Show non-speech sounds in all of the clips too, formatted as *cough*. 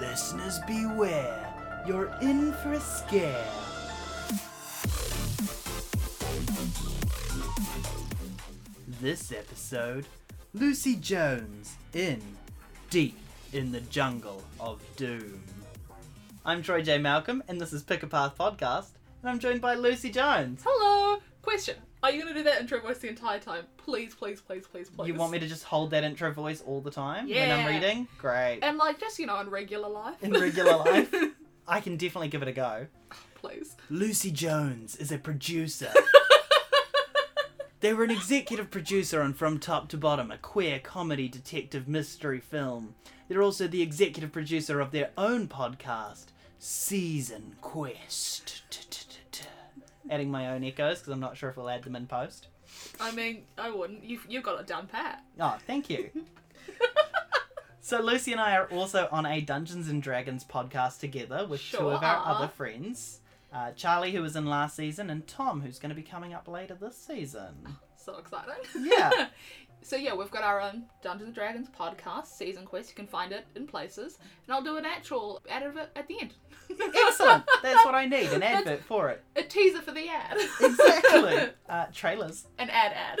Listeners beware, you're in for a scare. This episode Lucy Jones in Deep in the Jungle of Doom. I'm Troy J. Malcolm, and this is Pick a Path Podcast, and I'm joined by Lucy Jones. Hello. Question: Are you gonna do that intro voice the entire time? Please, please, please, please, please. You want me to just hold that intro voice all the time when I'm Yeah. reading? Great. And like just you know in regular life. In regular *laughs* life? I can definitely give it a go. please. Lucy Jones is a producer. *laughs* they were an executive producer on From Top to Bottom, a queer comedy detective mystery film. They're also the executive producer of their own podcast, Season Quest. Adding my own echoes because I'm not sure if we'll add them in post. I mean, I wouldn't. You've you've got it down pat. Oh, thank you. *laughs* so Lucy and I are also on a Dungeons and Dragons podcast together with two of our are. other friends. Uh, Charlie, who was in last season, and Tom, who's going to be coming up later this season. So exciting. Yeah. *laughs* so yeah, we've got our own Dungeons and Dragons podcast, Season Quest. You can find it in places, and I'll do an actual ad of it at the end. *laughs* Excellent. That's what I need an advert for it. A teaser for the ad. Exactly. *laughs* Uh, trailers. An ad ad.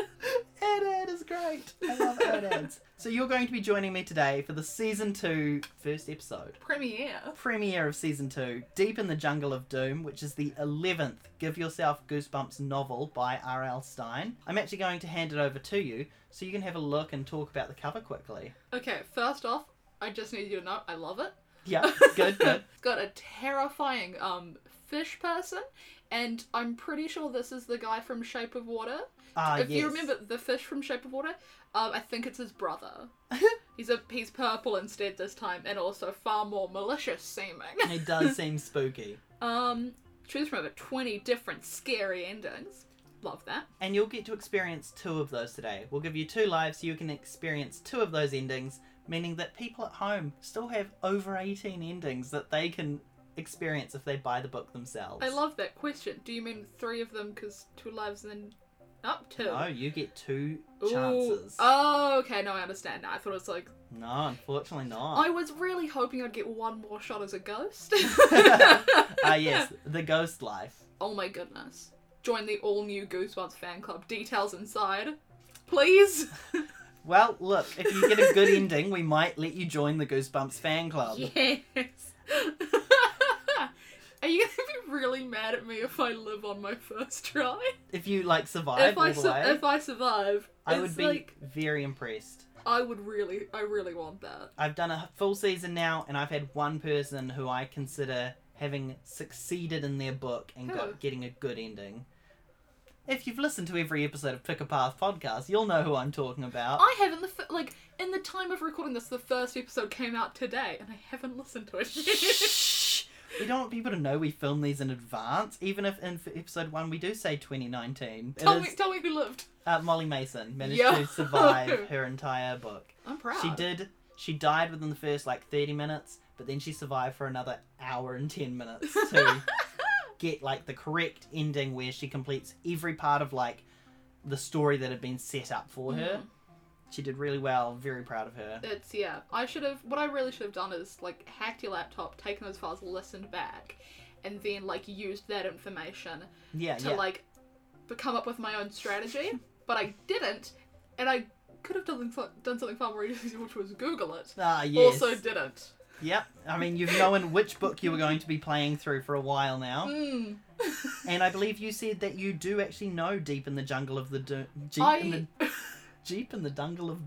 Ad ad is great. I love ad ads. So you're going to be joining me today for the season two first episode. Premiere. premiere of season two, Deep in the Jungle of Doom, which is the 11th Give Yourself Goosebumps novel by R.L. Stine. I'm actually going to hand it over to you so you can have a look and talk about the cover quickly. Okay, first off, I just need you to know I love it. Yeah, *laughs* good, good. It's got a terrifying um fish person, and I'm pretty sure this is the guy from Shape of Water. Ah, if yes. you remember the fish from Shape of Water, um, I think it's his brother. *laughs* he's a he's purple instead this time, and also far more malicious seeming. It does *laughs* seem spooky. um, choose from over twenty different scary endings. Love that. And you'll get to experience two of those today. We'll give you two lives so you can experience two of those endings, meaning that people at home still have over 18 endings that they can experience if they buy the book themselves. I love that question. Do you mean three of them because two lives and then up two? No, you get two Ooh. chances. Oh, okay. No, I understand now. I thought it was like No, unfortunately not. I was really hoping I'd get one more shot as a ghost. *laughs* Ah, yes, the ghost life. Oh my goodness. Join the all new Goosebumps fan club. Details inside. Please. *laughs* Well, look, if you get a good *laughs* ending, we might let you join the Goosebumps fan club. yes. Are you gonna be really mad at me if I live on my first try? If you like survive if all I the su- way, if I survive, I it's would be like very impressed. I would really, I really want that. I've done a full season now, and I've had one person who I consider having succeeded in their book and got getting a good ending. If you've listened to every episode of Pick a Path podcast, you'll know who I'm talking about. I haven't the f- like in the time of recording this, the first episode came out today, and I haven't listened to it. Shh. We don't want people to know we film these in advance, even if in episode one we do say 2019. It tell is- me, tell me who lived. uh, Molly Mason managed Yo. to survive *laughs* her entire book. I'm proud. She did. She died within the first like 30 minutes, but then she survived for another hour and 10 minutes to *laughs* get like the correct ending where she completes every part of like the story that had been set up for her. Mhm. She did really well. Very proud of her. It's yeah. I should have. What I really should have done is like hacked your laptop, taken those files, listened back, and then like used that information Yeah, to yeah. like come up with my own strategy. *laughs* but I didn't, and I could have done done something far more easy, which was Google it. Ah, yes. Also didn't. Yep. I mean, you've known which book you were going to be playing through for a while now. Mm. And I believe you said that you do actually know Deep in the Jungle of the Doom. Jeep in the I *laughs* Jeep in the Jungle of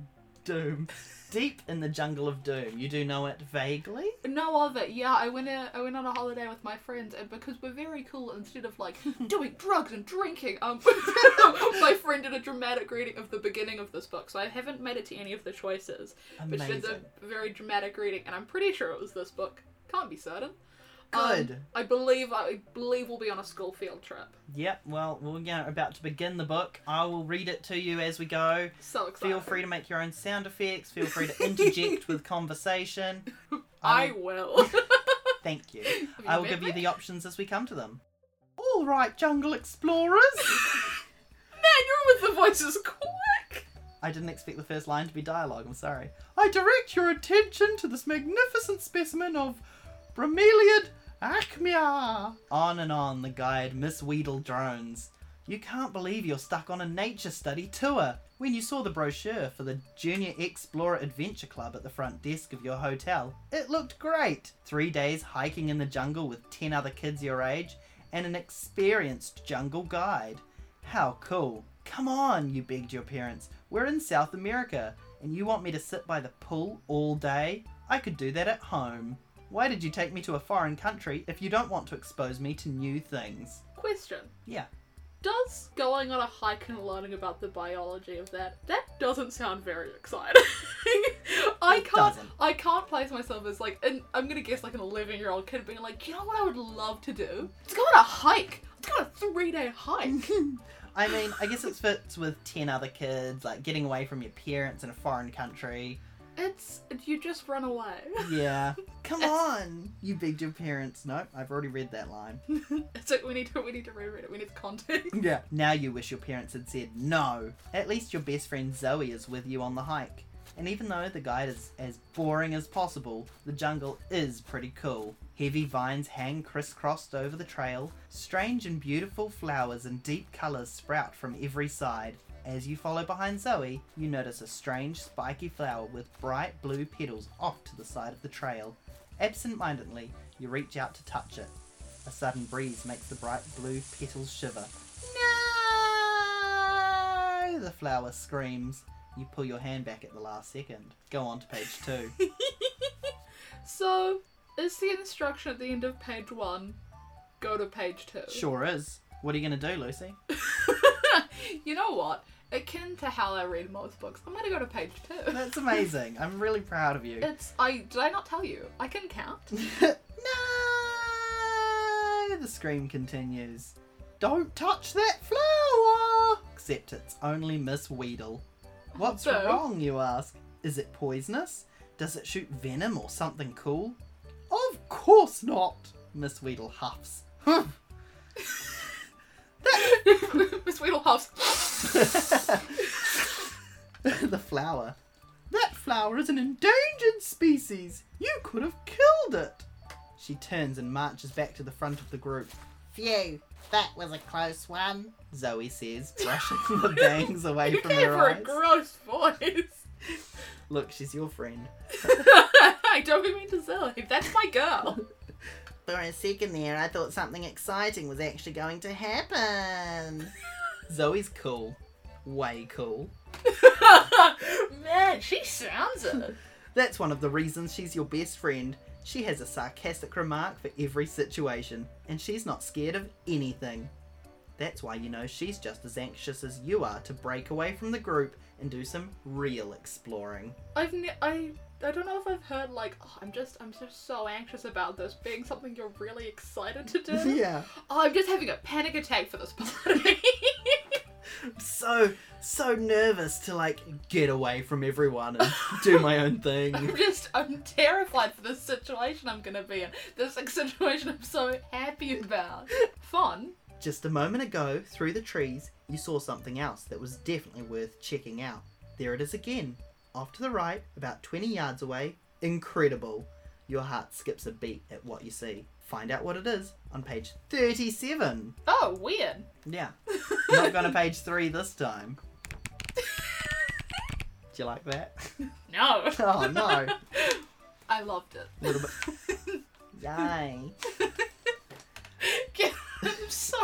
Doom. Deep in the Jungle of Doom. You do know it vaguely? know of it. Yeah, I went a, I went on a holiday with my friends, and because we're very cool, instead of like *laughs* doing drugs and drinking, um, *laughs* my friend did a dramatic reading of the beginning of this book. So I haven't made it to any of the choices, but she did a very dramatic reading, and I'm pretty sure it was this book. Can't be certain. Um, Good. I believe I believe we'll be on a school field trip. Yep, well, we're about to begin the book. I will read it to you as we go. So excited. Feel free to make your own sound effects. Feel free to interject *laughs* with conversation. *laughs* I will. *laughs* Thank you. You I will give you the options as we come to them. All right, jungle explorers. Man, you're with the voices quick. I didn't expect the first line to be dialogue. I'm sorry. I direct your attention to this magnificent specimen of Bromeliad On and on the guide Miss Weedle drones. You can't believe you're stuck on a nature study tour. When you saw the brochure for the Junior Explorer Adventure Club at the front desk of your hotel, it looked great. Three days hiking in the jungle with 10 other kids your age and an experienced jungle guide. How cool. Come on, you begged your parents. We're in South America, and you want me to sit by the pool all day? I could do that at home. Why did you take me to a foreign country if you don't want to expose me to new things? Question. Yeah. Does going on a hike and learning about the biology of that that doesn't sound very exciting. *laughs* I It can't doesn't. I can't place myself as like and I'm gonna guess like an eleven year old kid being like, you know what I would love to do? Let's go on a hike. Let's go on a three day hike. *laughs* *laughs* I mean, I guess it fits with 10 other kids, like getting away from your parents in a foreign country. It's you just run away. Yeah. *laughs* Come on! You begged your parents. No, I've already read that line. *laughs* it's like we need to we need to reread it. We need context. *laughs* Yeah. Now you wish your parents had said no. At least your best friend Zoe is with you on the hike. And even though the guide is as boring as possible, the jungle is pretty cool. Heavy vines hang crisscrossed over the trail. Strange and beautiful flowers in deep colours sprout from every side. As you follow behind Zoe, you notice a strange spiky flower with bright blue petals off to the side of the trail. Absent mindedly, you reach out to touch it. A sudden breeze makes the bright blue petals shiver. No! The flower screams. You pull your hand back at the last second. Go on to page two. *laughs* so is the instruction at the end of page one go to page two? Sure is. What are you going to do, Lucy? *laughs* you know what? Akin to how I read most books, I'm gonna go to page two. That's amazing. I'm really proud of you. It's I did I not tell you? I can count. *laughs* no! The scream continues. Don't touch that flower! Except it's only Miss Weedle. What's So? wrong, you ask? Is it poisonous? Does it shoot venom or something cool? Of course not, Miss Weedle huffs. *laughs* *laughs* Miss Weedlehouse. *laughs* the flower. That flower is an endangered species. You could have killed it. She turns and marches back to the front of the group. Phew, that was a close one. Zoe says, brushing the bangs away You from gave her her a gross voice. Look, she's your friend. *laughs* I don't mean to Zoe. That's my girl. *laughs* For a second there, I thought something exciting was actually going to happen. Zoe's cool. Way cool. *laughs* Man, she sounds it. That's one of the reasons she's your best friend. She has a sarcastic remark for every situation, and she's not scared of anything. That's why you know she's just as anxious as you are to break away from the group and do some real exploring. I've ne- I I don't know if I've heard like oh, I'm just I'm just so anxious about this being something you're really excited to do. *laughs* yeah. Oh, I'm just having a panic attack for this party. I'm *laughs* so, so nervous to like get away from everyone and do my own *laughs* thing. I'm just I'm terrified for this situation I'm gonna be in. This like, situation I'm so happy about. Fun. Just a moment ago, through the trees, you saw something else that was definitely worth checking out. There it is again, off to the right, about 20 yards away. Incredible. Your heart skips a beat at what you see. Find out what it is on page 37. Oh, weird. Yeah. *laughs* Not going to page 3 this time. Do you like that? No. *laughs* Oh no. I loved it. A little bit. Yay. I'm so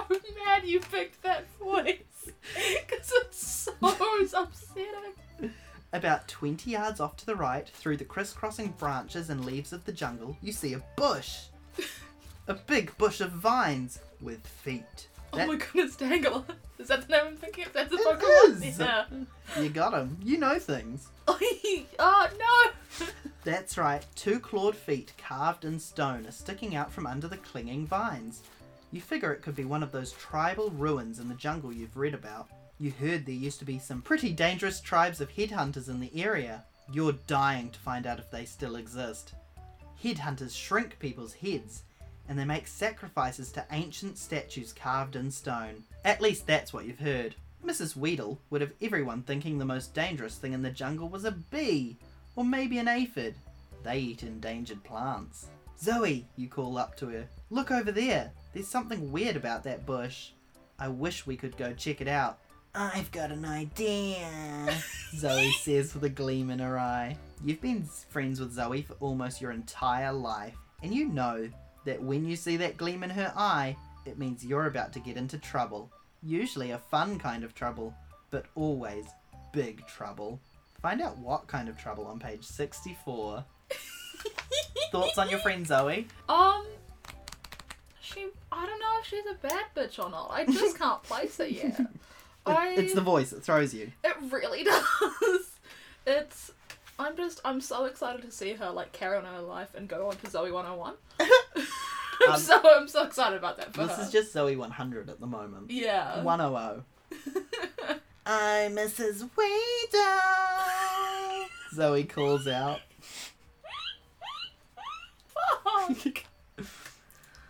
mad you picked that voice. Because it's so upsetting. About 20 yards off to the right, through the crisscrossing branches and leaves of the jungle, you see a bush. *laughs* A big bush of vines with feet. Oh my goodness, Dangle. *laughs* Is that the name I'm thinking of? That's a It Pokemon? is. Yeah. You got him. You know things. *laughs* Oh, oh no! That's right, two clawed feet carved in stone are sticking out from under the clinging vines. You figure it could be one of those tribal ruins in the jungle you've read about. You heard there used to be some pretty dangerous tribes of headhunters in the area. You're dying to find out if they still exist. Headhunters shrink people's heads, and they make sacrifices to ancient statues carved in stone. At least that's what you've heard. Mrs. Weedle would have everyone thinking the most dangerous thing in the jungle was a bee, or maybe an aphid. They eat endangered plants. Zoe, you call up to her. Look over there. There's something weird about that bush. I wish we could go check it out. I've got an idea. *laughs* Zoe says with a gleam in her eye. You've been friends with Zoe for almost your entire life, and you know that when you see that gleam in her eye, it means you're about to get into trouble. Usually a fun kind of trouble, but always big trouble. Find out what kind of trouble on page 64. *laughs* Thoughts on your friend Zoe? Um, she. I don't know if she's a bad bitch or not. I just can't place it yet. *laughs* I. It's the voice that throws you. It really *laughs* does. It's. I'm just. I'm so excited to see her like carry on her life and go on to Zoe 101. *laughs* I'm Um, so I'm so excited about that for This her. is just Zoe 100 at the moment. yeah. 100. *laughs* I'm Mrs. Weedle. Zoe calls out. Fuck.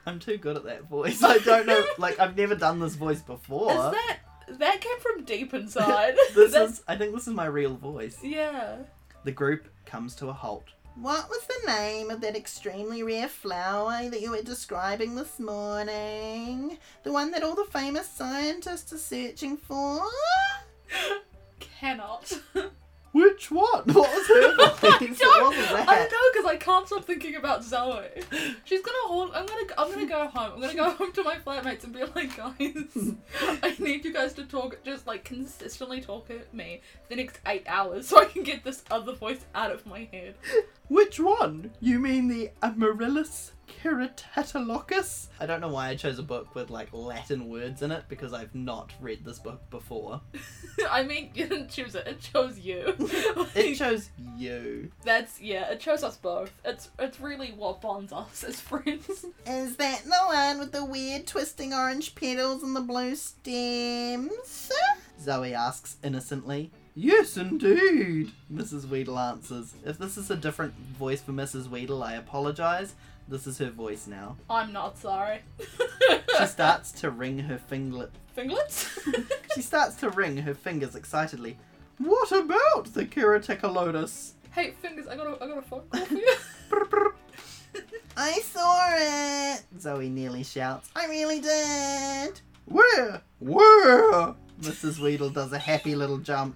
I'm too good at that voice. I don't know. Like I've never done this voice before. Is that that came from deep inside? *laughs* this is. I think this is my real voice. yeah. The group comes to a halt. What was the name of that extremely rare flower that you were describing this morning? The one that all the famous scientists are searching for? *laughs* Cannot. *laughs* Which one? What was her voice? I What don't. was I know because I can't stop thinking about Zoe. She's gonna hold. I'm gonna. I'm gonna go home. I'm gonna go home to my flatmates and be like, guys, *laughs* I need you guys to talk. Just like consistently talk at me for the next eight hours so I can get this other voice out of my head. Which one? You mean the Amaryllis Keratatolocus? I don't know why I chose a book with like Latin words in it because I've not read this book before. *laughs* I mean, you didn't choose it. It chose you. *laughs* It chose you. That's yeah. It chose us both. It's it's really what bonds us as friends. *laughs* Is that the one with the weird twisting orange petals and the blue stems? Zoe asks innocently. Yes, indeed, Mrs. Weedle answers. If this is a different voice for Mrs. Weedle, I apologise. This is her voice now. I'm not sorry. She *laughs* starts to ring her finglet. Finglets. *laughs* She starts to ring her fingers excitedly. What about the Keratekalotus? hey, fingers. I got a I got a phone call for you. I saw it. Zoe nearly shouts. I really did. Where? Where? Mrs. Weedle does a happy little jump.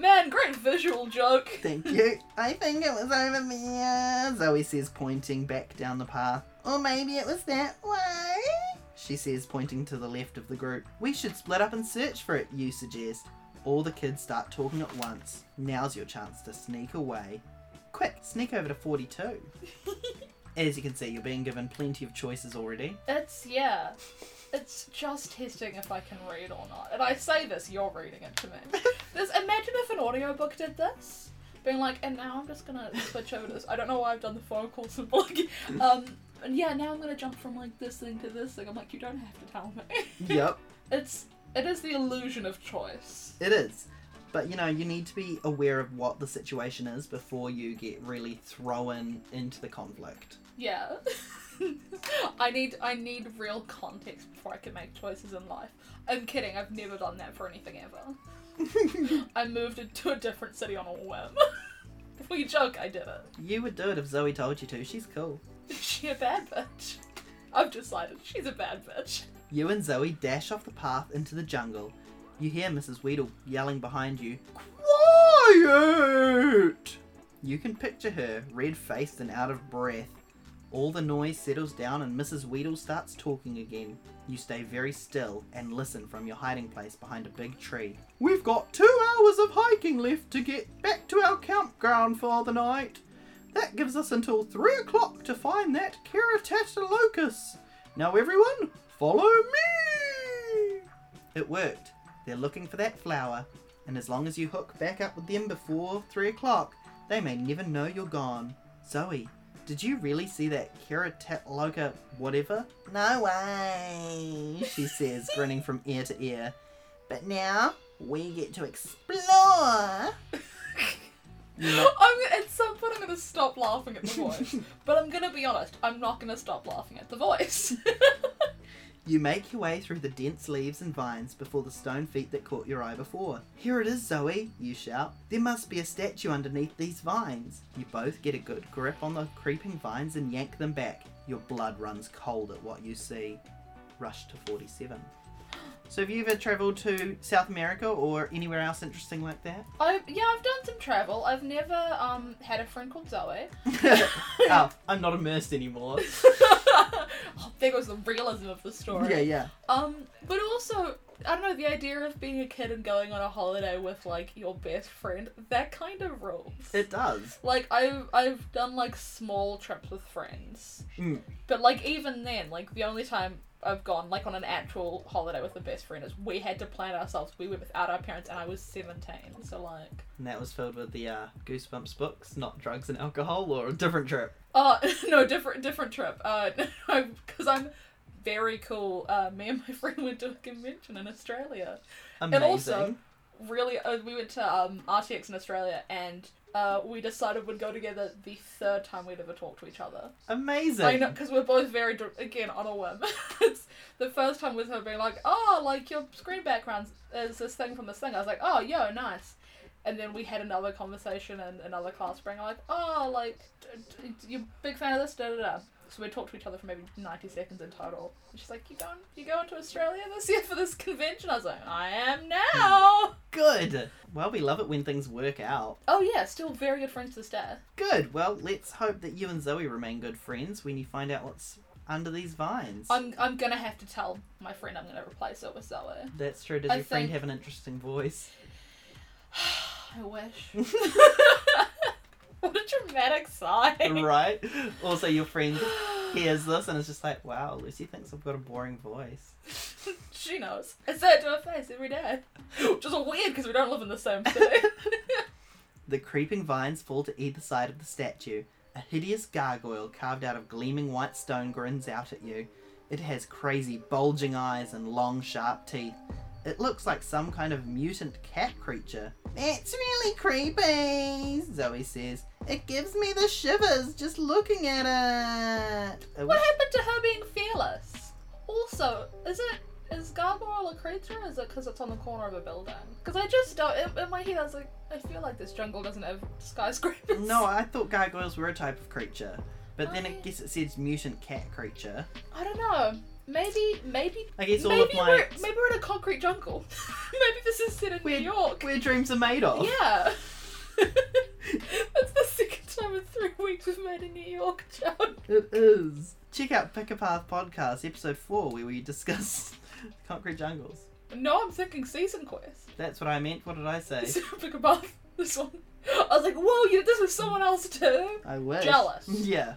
Man, great visual joke. Thank you. I think it was over there. Zoe says, pointing back down the path. Or maybe it was that way. She says, pointing to the left of the group. We should split up and search for it, you suggest. All the kids start talking at once. Now's your chance to sneak away. Quick, sneak over to 42. *laughs* As you can see, you're being given plenty of choices already. That's, yeah. It's just testing if I can read or not. And I say this, you're reading it to me. *laughs* This imagine if an audiobook did this. Being like, and now I'm just gonna switch over to this. I don't know why I've done the phone calls and like *laughs* um and yeah, now I'm gonna jump from like this thing to this thing. I'm like, you don't have to tell me. *laughs* yep, It's it is the illusion of choice. it is. But you know, you need to be aware of what the situation is before you get really thrown into the conflict. Yeah. *laughs* I need I need real context before I can make choices in life. I'm kidding, I've never done that for anything ever. *laughs* I moved into a different city on a whim. *laughs* we joke I did it. You would do it if Zoe told you to. She's cool. Is she a bad bitch? I've decided she's a bad bitch. You and Zoe dash off the path into the jungle. You hear Mrs. Weedle yelling behind you, Quiet! You can picture her, red faced and out of breath. All the noise settles down and Mrs. Weedle starts talking again. You stay very still and listen from your hiding place behind a big tree. We've got two hours of hiking left to get back to our campground for the night. That gives us until three o'clock to find that Keratatolocus. Now, everyone, follow me! It worked. They're looking for that flower, and as long as you hook back up with them before three o'clock, they may never know you're gone. Zoe, did you really see that Keratatoloca whatever? No way. She says, grinning from ear to ear. But now we get to explore. You I'm at some point I'm gonna stop laughing at the voice. *laughs* but I'm gonna be honest, I'm not gonna stop laughing at the voice. *laughs* You make your way through the dense leaves and vines before the stone feet that caught your eye before. Here it is, Zoe, you shout. There must be a statue underneath these vines. You both get a good grip on the creeping vines and yank them back. Your blood runs cold at what you see. Rush to 47. So, have you ever travelled to South America or anywhere else interesting like that? I yeah, I've done some travel. I've never um had a friend called Zoe. *laughs* oh, I'm not immersed anymore. *laughs* *laughs* oh, there goes the realism of the story. yeah, yeah. Um, but also, I don't know, the idea of being a kid and going on a holiday with like your best friend, that kind of rules. It does. like I've I've done like small trips with friends. Mm. But like even then, like the only time I've gone like on an actual holiday with a best friend is we had to plan ourselves. We went without our parents and I was seventeen. So like And that was filled with the uh, Goosebumps books, not drugs and alcohol, or a different trip. Oh *laughs* no, different different trip. Uh, *laughs* because I'm very cool. Uh, me and my *laughs* friend went to a convention in Australia. Amazing. And also, really, uh, we went to um, RTX in Australia, and uh, we decided we'd go together the third time we'd ever talked to each other. Amazing. I know, because we're both very again on a whim. *laughs* it's the first time with her being like, "Oh, like your screen background is this thing from this thing." I was like, "Oh, yo, nice." And then we had another conversation in another class, being like, "Oh, like d- d- you're a big fan of this, da da da." So we talked to each other for maybe ninety seconds in total. And she's like, "You going? You going to Australia this year for this convention?" I was like, "I am now." Good. Well, we love it when things work out. Oh yeah, still very good friends to this day. Good. Well, let's hope that you and Zoe remain good friends when you find out what's under these vines. I'm I'm gonna have to tell my friend I'm gonna replace it with Zoe. That's true. Does I your friend have an interesting voice? *sighs* I wish. *laughs* *laughs* *laughs* what a dramatic sigh. right? Also, your friend *gasps* hears this and is just like, wow, Lucy thinks I've got a boring voice. *laughs* she knows. I say it to her face every day. Which is weird because we don't live in the same city. *laughs* The creeping vines fall to either side of the statue. A hideous gargoyle carved out of gleaming white stone grins out at you. It has crazy, bulging eyes and long, sharp teeth. It looks like some kind of mutant cat creature. It's really creepy, Zoe says. It gives me the shivers just looking at it. Uh, what happened to her being fearless? Also, is it is gargoyle a creature? Or is it because it's on the corner of a building? Because I just don't. In, in my head, I was like, I feel like this jungle doesn't have skyscrapers. No, I thought gargoyles were a type of creature. But then I I- guess it says mutant cat creature. I don't know. Maybe, maybe, I guess all maybe of my we're maybe we're in a concrete jungle. *laughs* maybe this is set in We're- New York. where dreams are made of. Yeah. *laughs* That's the second time in three weeks we've made a New York joke. It is. Check out Pick a Path podcast, episode four, where we discuss *laughs* concrete jungles. No, I'm thinking season quest. That's what I meant. What did I say? Pick above this one. I was like, whoa, you did this was someone else too. I wish. Jealous. Yeah.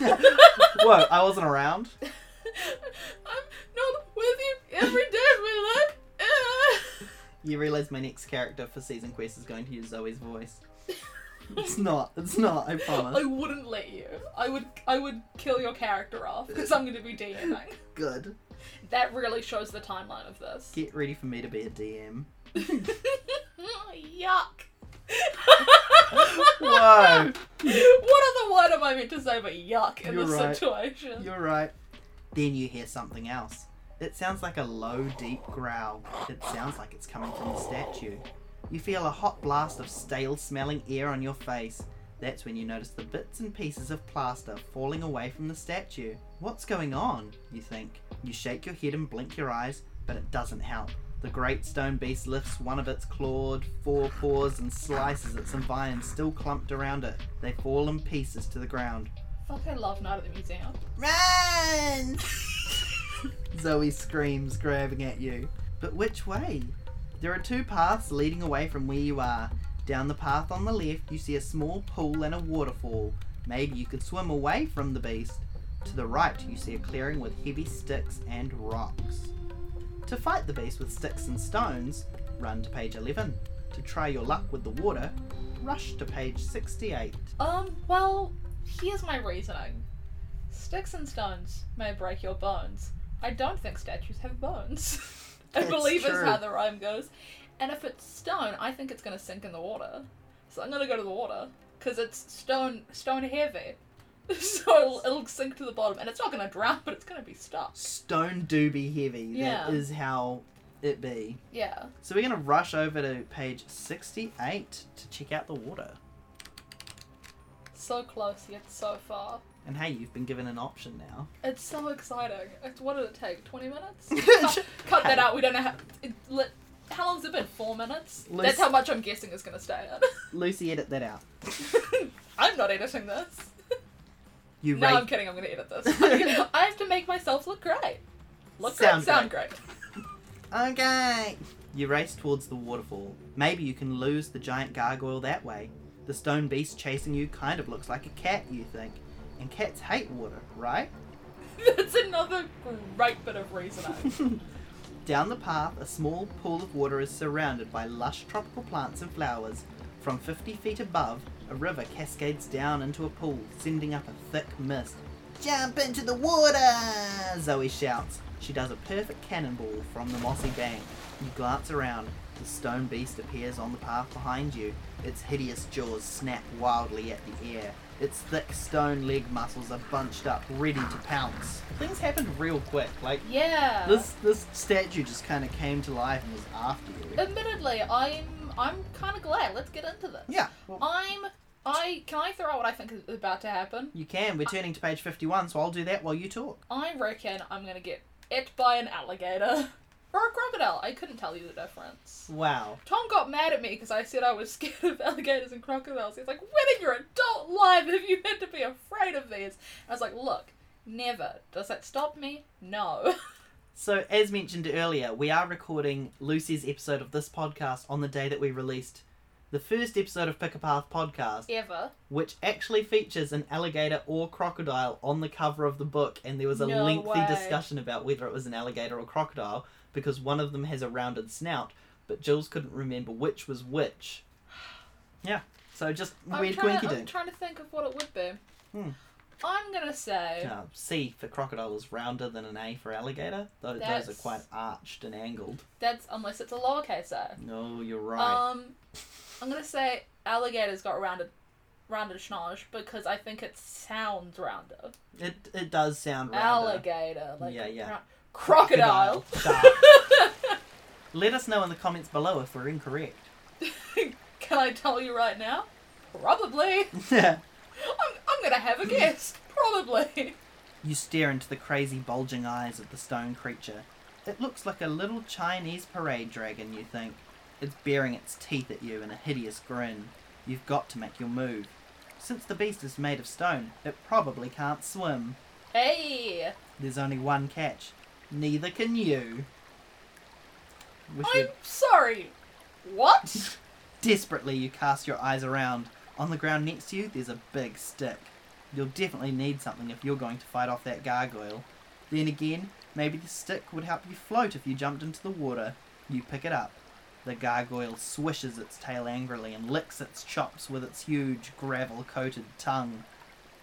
Whoa, I wasn't around. *laughs* I'm not with you every day of my life. Uh. *laughs* You realise my next character for season quest is going to use Zoe's voice. It's not. It's not. I promise. I wouldn't let you. I would I would kill your character off because I'm going to be DMing. *laughs* Good. That really shows the timeline of this. Get ready for me to be a DM. Yuck. Whoa. What other word am I meant to say but yuck in You're this right. situation? You're right. Then you hear something else. It sounds like a low, deep growl. It sounds like it's coming from the statue. You feel a hot blast of stale smelling air on your face. That's when you notice the bits and pieces of plaster falling away from the statue. What's going on? You think. You shake your head and blink your eyes, but it doesn't help. The great stone beast lifts one of its clawed forepaws and slices at some vines still clumped around it. They fall in pieces to the ground. Fuck, I love Night at the Museum. Run! *laughs* Zoe screams, grabbing at you. But which way? There are two paths leading away from where you are. Down the path on the left, you see a small pool and a waterfall. Maybe you could swim away from the beast. To the right, you see a clearing with heavy sticks and rocks. To fight the beast with sticks and stones, run to page 11. To try your luck with the water, rush to page 68. Um, well, here's my reasoning. Sticks and stones may break your bones. I don't think statues have bones. *laughs* I That's believe is how the rhyme goes. And if it's stone, I think it's gonna sink in the water. So I'm gonna go to the water. Because it's stone stone heavy. *laughs* so it'll, it'll sink to the bottom, and it's not gonna drown, but it's gonna be stuck. Stone do be heavy. Yeah. That is how it be. Yeah. So we're gonna rush over to page sixty-eight to check out the water. So close yet so far. And hey, you've been given an option now. It's so exciting. It's, what did it take? 20 minutes? *laughs* cut, cut that out. We don't know how. It, lit, how long's it been? Four minutes? Lucy- That's how much I'm guessing is going to stay *laughs* Lucy, edit that out. *laughs* I'm not editing this. You No, rate I'm kidding. I'm going to edit this. I have to make myself look great. Look Sound great, sound great. Okay. You race towards the waterfall. Maybe you can lose the giant gargoyle that way. The stone beast chasing you kind of looks like a cat, you think. And cats hate water, right? *laughs* That's another great bit of reasoning. *laughs* Down the path, a small pool of water is surrounded by lush tropical plants and flowers. From 50 feet above, a river cascades down into a pool, sending up a thick mist. Jump into the water! Zoe shouts. She does a perfect cannonball from the mossy bank. You glance around. The stone beast appears on the path behind you. Its hideous jaws snap wildly at the air. Its thick stone leg muscles are bunched up, ready to pounce. Things happened real quick. Like yeah. this this statue just kind of came to life and was after you. Admittedly, I'm I'm kind of glad. Let's get into this. Yeah, well, I'm. I can I throw out what I think is about to happen. you can. We're turning to page 51, so I'll do that while you talk. I reckon I'm gonna get it by an alligator *laughs* or a crocodile. I couldn't tell you the difference. Wow. Tom got mad at me because I said I was *laughs* scared of alligators and crocodiles. He's like, "When in your adult life have you had to be afraid of these?" I was like, "Look, never. Does that stop me? No." *laughs* So, as mentioned earlier, we are recording Lucy's episode of this podcast on the day that we released the first episode of Pick a Path podcast, Ever. which actually features an alligator or crocodile on the cover of the book, and there was a No lengthy way. discussion about whether it was an alligator or crocodile because one of them has a rounded snout, but Jules couldn't remember which was which. *sighs* Yeah, so just I'm weird trying, to, I'm trying to think of what it would be. Hmm. I'm gonna say Uh, C for crocodile is rounder than an A for alligator. Those, those are quite arched and angled. that's unless it's a lowercase a. No, you're right. Um, I'm gonna say alligators got rounded, rounded schnoz because I think it sounds rounder. it it does sound rounder. Alligator, like Yeah, yeah. rou- crocodile. Duh. Let us know in the comments below if we're incorrect. *laughs* Can I tell you right now? Probably. *laughs* I'm, I'm gonna have a guess. Probably. You stare into the crazy bulging eyes of the stone creature. It looks like a little Chinese parade dragon, you think. It's baring its teeth at you in a hideous grin. You've got to make your move. Since the beast is made of stone, it probably can't swim. Hey, There's only one catch. Neither can you. Wish I'm you'd- sorry. What? *laughs* Desperately, you cast your eyes around. On the ground next to you, there's a big stick. You'll definitely need something if you're going to fight off that gargoyle. Then again, maybe the stick would help you float if you jumped into the water. You pick it up. The gargoyle swishes its tail angrily and licks its chops with its huge, gravel coated tongue.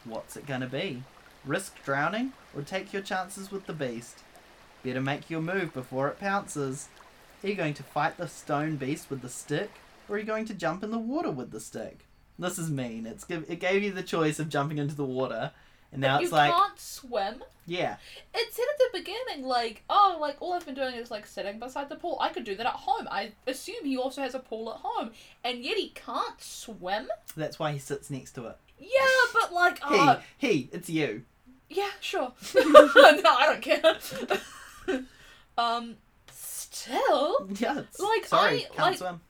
What's it gonna be? Risk drowning, or take your chances with the beast? Better make your move before it pounces. Are you going to fight the stone beast with the stick, or are you going to jump in the water with the stick? This is mean. It's give, it gave you the choice of jumping into the water, and now you it's like, you can't swim. yeah, It said at the beginning, like, oh, like all I've been doing is like sitting beside the pool. I could do that at home. I assume he also has a pool at home, and yet he can't swim. that's why he sits next to it. Yeah, but like, He, uh, he, it's you. yeah, sure. *laughs* *laughs* no, I don't care. *laughs* *laughs* um, still, Yeah, Like, sorry, I- can't like- swim.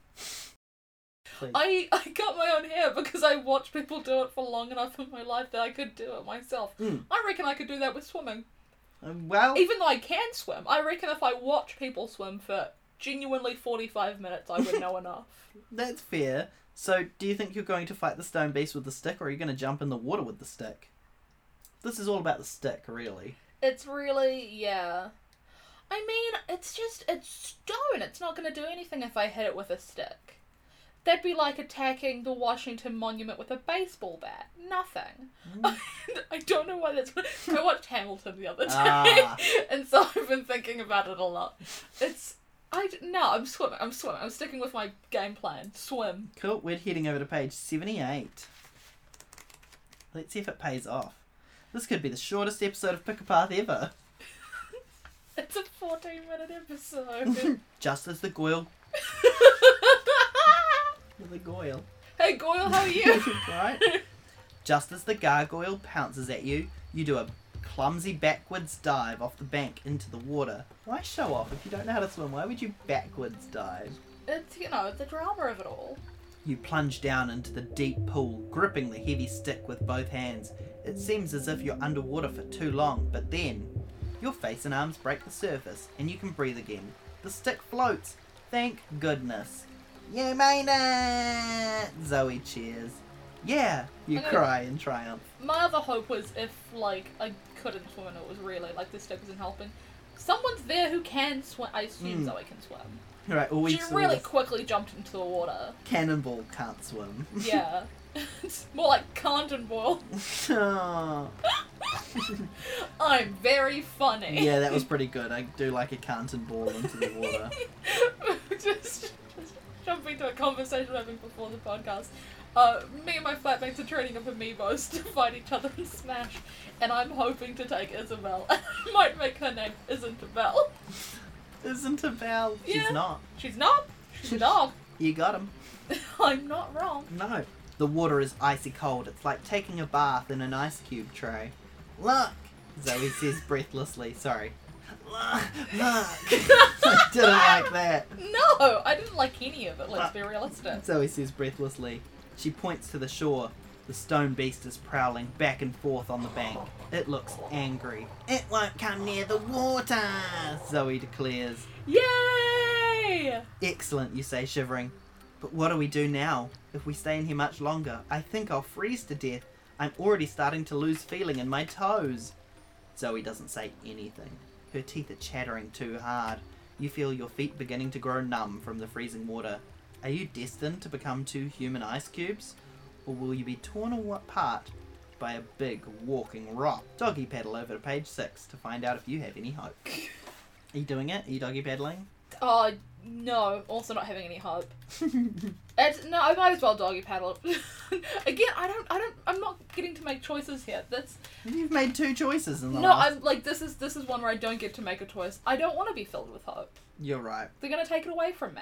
Please. I I cut my own hair because I watched people do it for long enough in my life that I could do it myself. Hmm. I reckon I could do that with swimming. Um, well, Even though I can swim, I reckon if I watch people swim for genuinely 45 minutes, I would *laughs* know enough. that's fair. So, do you think you're going to fight the stone beast with the stick, or are you going to jump in the water with the stick? This is all about the stick, really. It's really, yeah. I mean, it's just, it's stone. It's not going to do anything if I hit it with a stick. That'd be like attacking the Washington Monument with a baseball bat. Nothing. *laughs* I don't know why that's. I watched Hamilton the other day, Ah. *laughs* and so I've been thinking about it a lot. It's. I no, I'm swimming. I'm swimming. I'm sticking with my game plan. Swim. Cool, we're heading over to page 78. Let's see if it pays off. This could be the shortest episode of Pick a Path ever. *laughs* It's a 14 minute episode. *laughs* Just as the Goyle. *laughs* The Goyle. hey Goyle, how are you? right? Just as the gargoyle pounces at you, you do a clumsy backwards dive off the bank into the water. Why show off if you don't know how to swim? Why would you backwards dive? It's, you know, the drama of it all. You plunge down into the deep pool, gripping the heavy stick with both hands. It seems as if you're underwater for too long, but then your face and arms break the surface and you can breathe again. The stick floats. Thank goodness. You made it! Zoe cheers. Yeah, you Okay. cry in triumph. My other hope was if, like, I couldn't swim and it was really, like, the stick wasn't helping. Someone's there who can swim. I assume Mm. Zoe can swim. Right, all we She really quickly jumped into the water. Cannonball can't swim. Yeah. *laughs* it's more like can't and boil. Oh. I'm very funny. yeah, that was pretty good. I do like a canton ball into the water. *laughs* just, just jumping to a conversation we're having before the podcast. Uh, me and my flatmates are training up amiibos *laughs* to fight each other in Smash, and I'm hoping to take Isabelle. I *laughs* might make her name Isabel. Isn't a? Yeah. She's not. She's not. She's a dog. You got him. I'm not wrong. No. The water is icy cold. It's like taking a bath in an ice cube tray. Look, Zoe says breathlessly. Sorry. Look, look. *laughs* I didn't like that. No, I didn't like any of it. Let's be uh, realistic. Zoe says breathlessly. She points to the shore. The stone beast is prowling back and forth on the bank. It looks angry. It won't come near the water, Zoe declares. Yay! Excellent, you say, shivering. But what do we do now? If we stay in here much longer, I think I'll freeze to death. I'm already starting to lose feeling in my toes. Zoe doesn't say anything. Her teeth are chattering too hard. You feel your feet beginning to grow numb from the freezing water. Are you destined to become two human ice cubes? Or will you be torn apart by a big walking rock? Doggy paddle over to page six to find out if you have any hope. Are you doing it? Are you doggy paddling? Oh no, also not having any hope. *laughs* It's, no, I might as well doggy paddle. *laughs* Again, I don't, I don't, I'm not getting to make choices here. That's You've made two choices in the no, last. I'm like this is this is one where I don't get to make a choice. I don't want to be filled with hope. You're right. They're gonna take it away from me.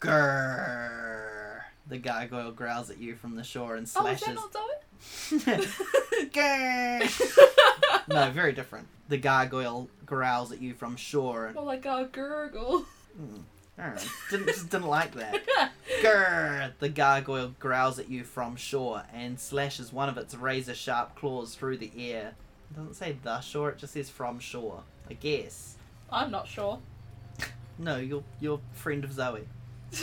Grrr. The gargoyle growls at you from the shore and slashes. Oh, is slashes. that not Zoe? *laughs* Grrr. no, very different. The gargoyle growls at you from shore. And, More like a gurgle. Hmm. Alright. Didn't just didn't like that. *laughs* Grrr. The gargoyle growls at you from shore and slashes one of its razor sharp claws through the air. It doesn't say the shore, it just says from shore. I guess. I'm not sure. *laughs* No, you're you're friend of Zoe. *laughs*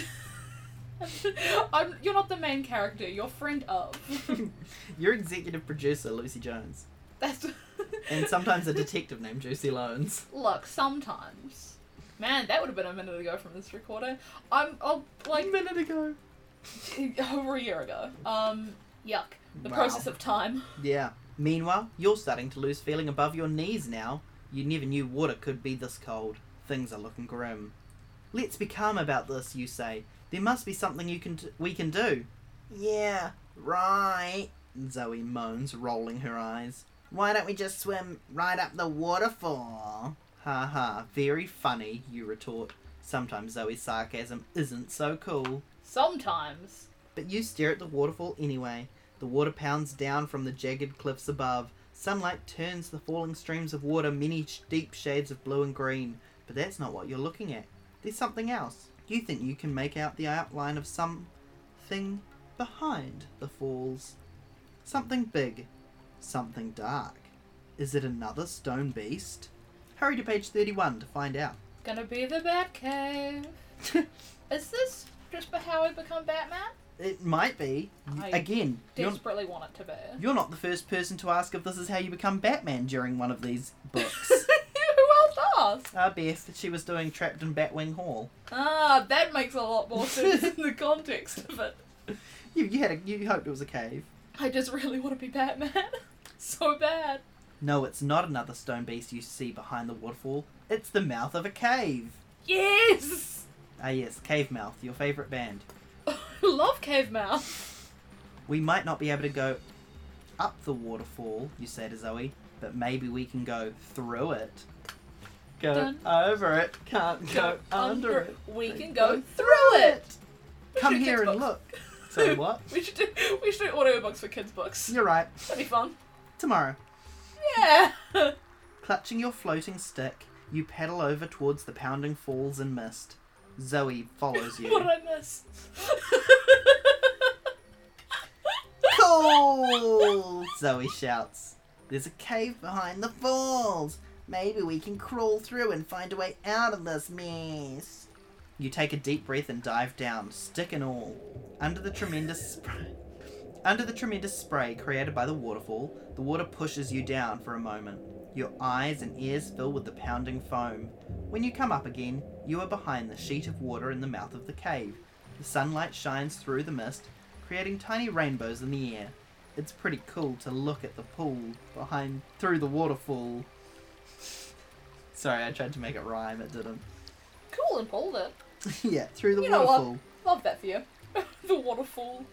I'm, you're not the main character. You're friend of. You're executive producer Lucy Jones. That's. And sometimes a detective named Juicy Loans. Look, sometimes. Man, that would have been a minute ago from this recording. I'm, I'll, like, a minute ago. *laughs* over a year ago. Um, yuck. The Wow. process of time. Yeah. Meanwhile, you're starting to lose feeling above your knees now. You never knew water could be this cold. Things are looking grim. Let's be calm about this, you say. There must be something you can t- we can do. Yeah, right. Zoe moans, rolling her eyes. Why don't we just swim right up the waterfall? Ha ha, very funny, you retort. Sometimes Zoe's sarcasm isn't so cool. Sometimes. But you stare at the waterfall anyway. The water pounds down from the jagged cliffs above. Sunlight turns the falling streams of water many deep shades of blue and green. But that's not what you're looking at. There's something else. You think you can make out the outline of something behind the falls. Something big. Something dark. Is it another stone beast? Hurry to page 31 to find out. Gonna be the Batcave. *laughs* Is this just for how we become Batman? It might be. I Again, you're, Desperately want it to be. You're not the first person to ask if this is how you become Batman during one of these books. *laughs* Who else asked? Ah, Beth, she was doing Trapped in Batwing Hall. Ah, that makes a lot more sense *laughs* in the context of it. You, you had a, you hoped it was a cave. I just really want to be Batman. so bad. No, it's not another stone beast you see behind the waterfall. It's the mouth of a cave. Yes! Ah, yes, Cave Mouth, your favourite band. *laughs* Love Cave Mouse. We might not be able to go up the waterfall, you say to Zoe, but maybe we can go through it. Go Dun. over it, can't go under it. We can go through it. Come here and books. look. *laughs* So what? We should do we should do audiobooks for kids' books. You're right. That'd be fun. Tomorrow. Yeah. Clutching your floating stick, you paddle over towards the pounding falls and mist. Zoe follows *laughs* you. what did I miss? Cool! Zoe shouts. There's a cave behind the falls. Maybe we can crawl through and find a way out of this mess. You take a deep breath and dive down, stick and all. Under the tremendous spray. Under the tremendous spray created by the waterfall, the water pushes you down for a moment. Your eyes and ears fill with the pounding foam. When you come up again, you are behind the sheet of water in the mouth of the cave. The sunlight shines through the mist, creating tiny rainbows in the air. It's pretty cool to look at the pool behind through the waterfall. *laughs* Sorry, I tried to make it rhyme, it didn't. cool and pulled it. *laughs* yeah, through the You know what? waterfall. Love that for you. *laughs* the waterfall.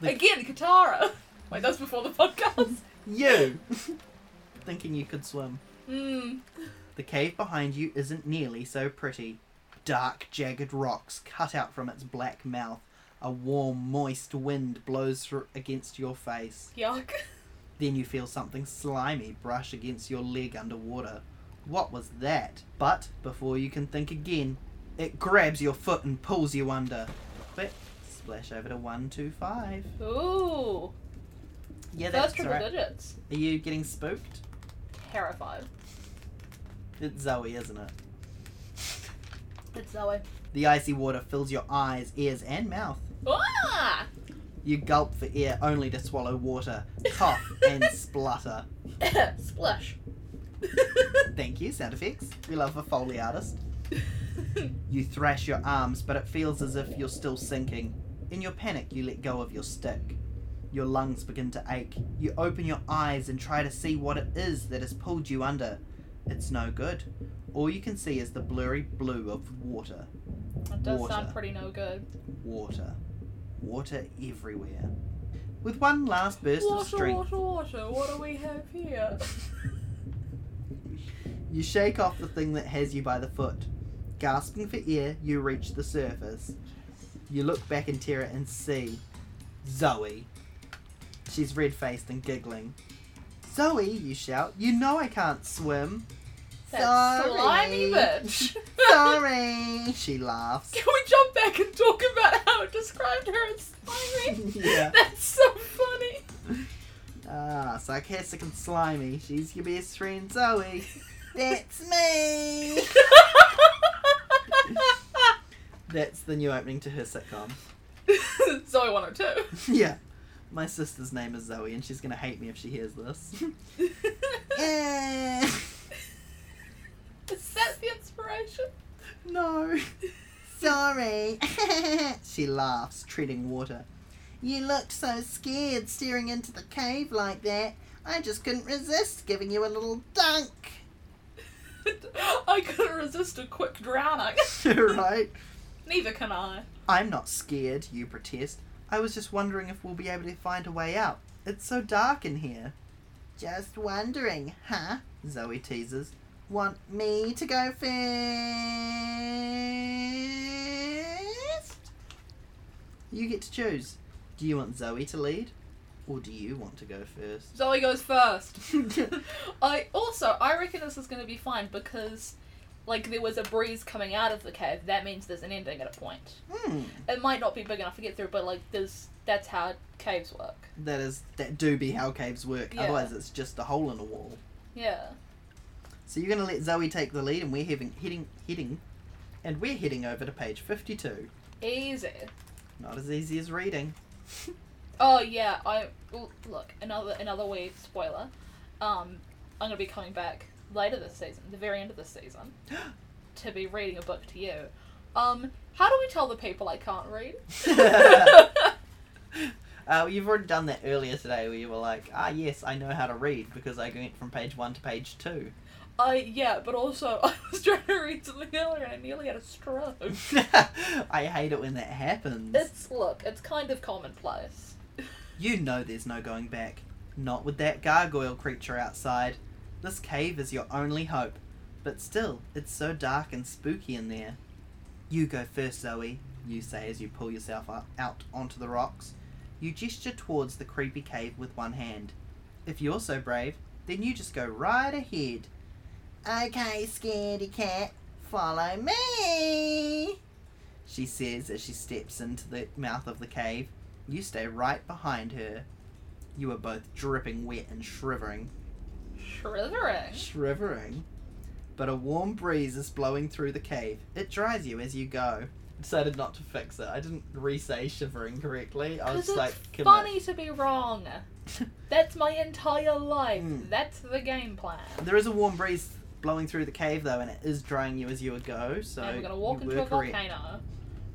The- Again, Katara. *laughs* Wait, that's before the podcast. *laughs* You! *laughs* Thinking you could swim. Hmm. The cave behind you isn't nearly so pretty. Dark, jagged rocks cut out from its black mouth. A warm, moist wind blows through against your face. Yuck. Then you feel something slimy brush against your leg underwater. What was that? But before you can think again, it grabs your foot and pulls you under. Quick, splash over to one, two, five. Ooh. Yeah, First that's triple right. digits. Are you getting spooked? Terrified. It's Zoe, isn't it? It's Zoe. The icy water fills your eyes, ears, and mouth. Ah! You gulp for air only to swallow water, cough, *laughs* and splutter. *coughs* Splash. *laughs* Thank you, sound effects. We love a Foley artist. *laughs* You thrash your arms, but it feels as if you're still sinking. In your panic, you let go of your stick. Your lungs begin to ache. You open your eyes and try to see what it is that has pulled you under. It's no good. All you can see is the blurry blue of water. That does Water. sound pretty no good. Water. Water everywhere. With one last burst of Water, strength, water, water. What do we have here? *laughs* you shake off the thing that has you by the foot. Gasping for air, you reach the surface. You look back in terror and see Zoe. She's red faced and giggling. Zoe, you shout, you know I can't swim. That Sorry. slimy bitch. *laughs* Sorry, she laughs. Can we jump back and talk about how it described her as slimy? *laughs* Yeah. That's so funny. Ah, sarcastic and slimy. She's your best friend, Zoe. *laughs* That's me. That's the new opening to her sitcom. *laughs* Zoe 102. *laughs* yeah. My sister's name is Zoe, and she's gonna hate me if she hears this. *laughs* Eh, Is that the inspiration? no. Sorry. she laughs, treading water. You looked so scared staring into the cave like that. I just couldn't resist giving you a little dunk. I couldn't resist a quick drowning. right? Neither can I. I'm not scared, you protest. I was just wondering if we'll be able to find a way out. It's so dark in here. Just wondering, huh? Zoe teases. Want me to go first? You get to choose. Do you want Zoe to lead? Or do you want to go first? Zoe goes first. *laughs* *laughs* I also I reckon this is going to be fine because like there was a breeze coming out of the cave. That means there's an ending at a point. Hmm. It might not be big enough to get through, but like there's that's how caves work. That is that do be how caves work. Yeah. Otherwise it's just a hole in a wall. Yeah. So you're gonna let Zoe take the lead, and we're heading, heading, heading, and we're heading over to page fifty-two. Easy. Not as easy as reading. *laughs* Oh yeah, I look another another wee spoiler. Um, I'm gonna be coming back later this season, the very end of this season, *gasps* to be reading a book to you. Um, how do we tell the people I can't read? *laughs* *laughs* Uh, you've already done that earlier today, where you were like, "Ah, yes, I know how to read because I went from page one to page two. I yeah, but also *laughs* I was trying to read something earlier and I nearly had a stroke. I hate it when that happens. It's look, it's kind of commonplace. You know there's no going back. Not with that gargoyle creature outside. This cave is your only hope, but still, it's so dark and spooky in there. You go first, Zoe, you say as you pull yourself out onto the rocks. You gesture towards the creepy cave with one hand. If you're so brave, then you just go right ahead. Okay, scaredy cat, follow me, she says as she steps into the mouth of the cave. You stay right behind her. You are both dripping wet and shivering. Shivering. Shivering. But a warm breeze is blowing through the cave. It dries you as you go. I decided not to fix it. I didn't re-say shivering correctly. I was like, it's commit. funny to be wrong. *laughs* That's my entire life. Mm. That's the game plan. There is a warm breeze blowing through the cave though, and it is drying you as you go. So and we're gonna walk into a correct. volcano.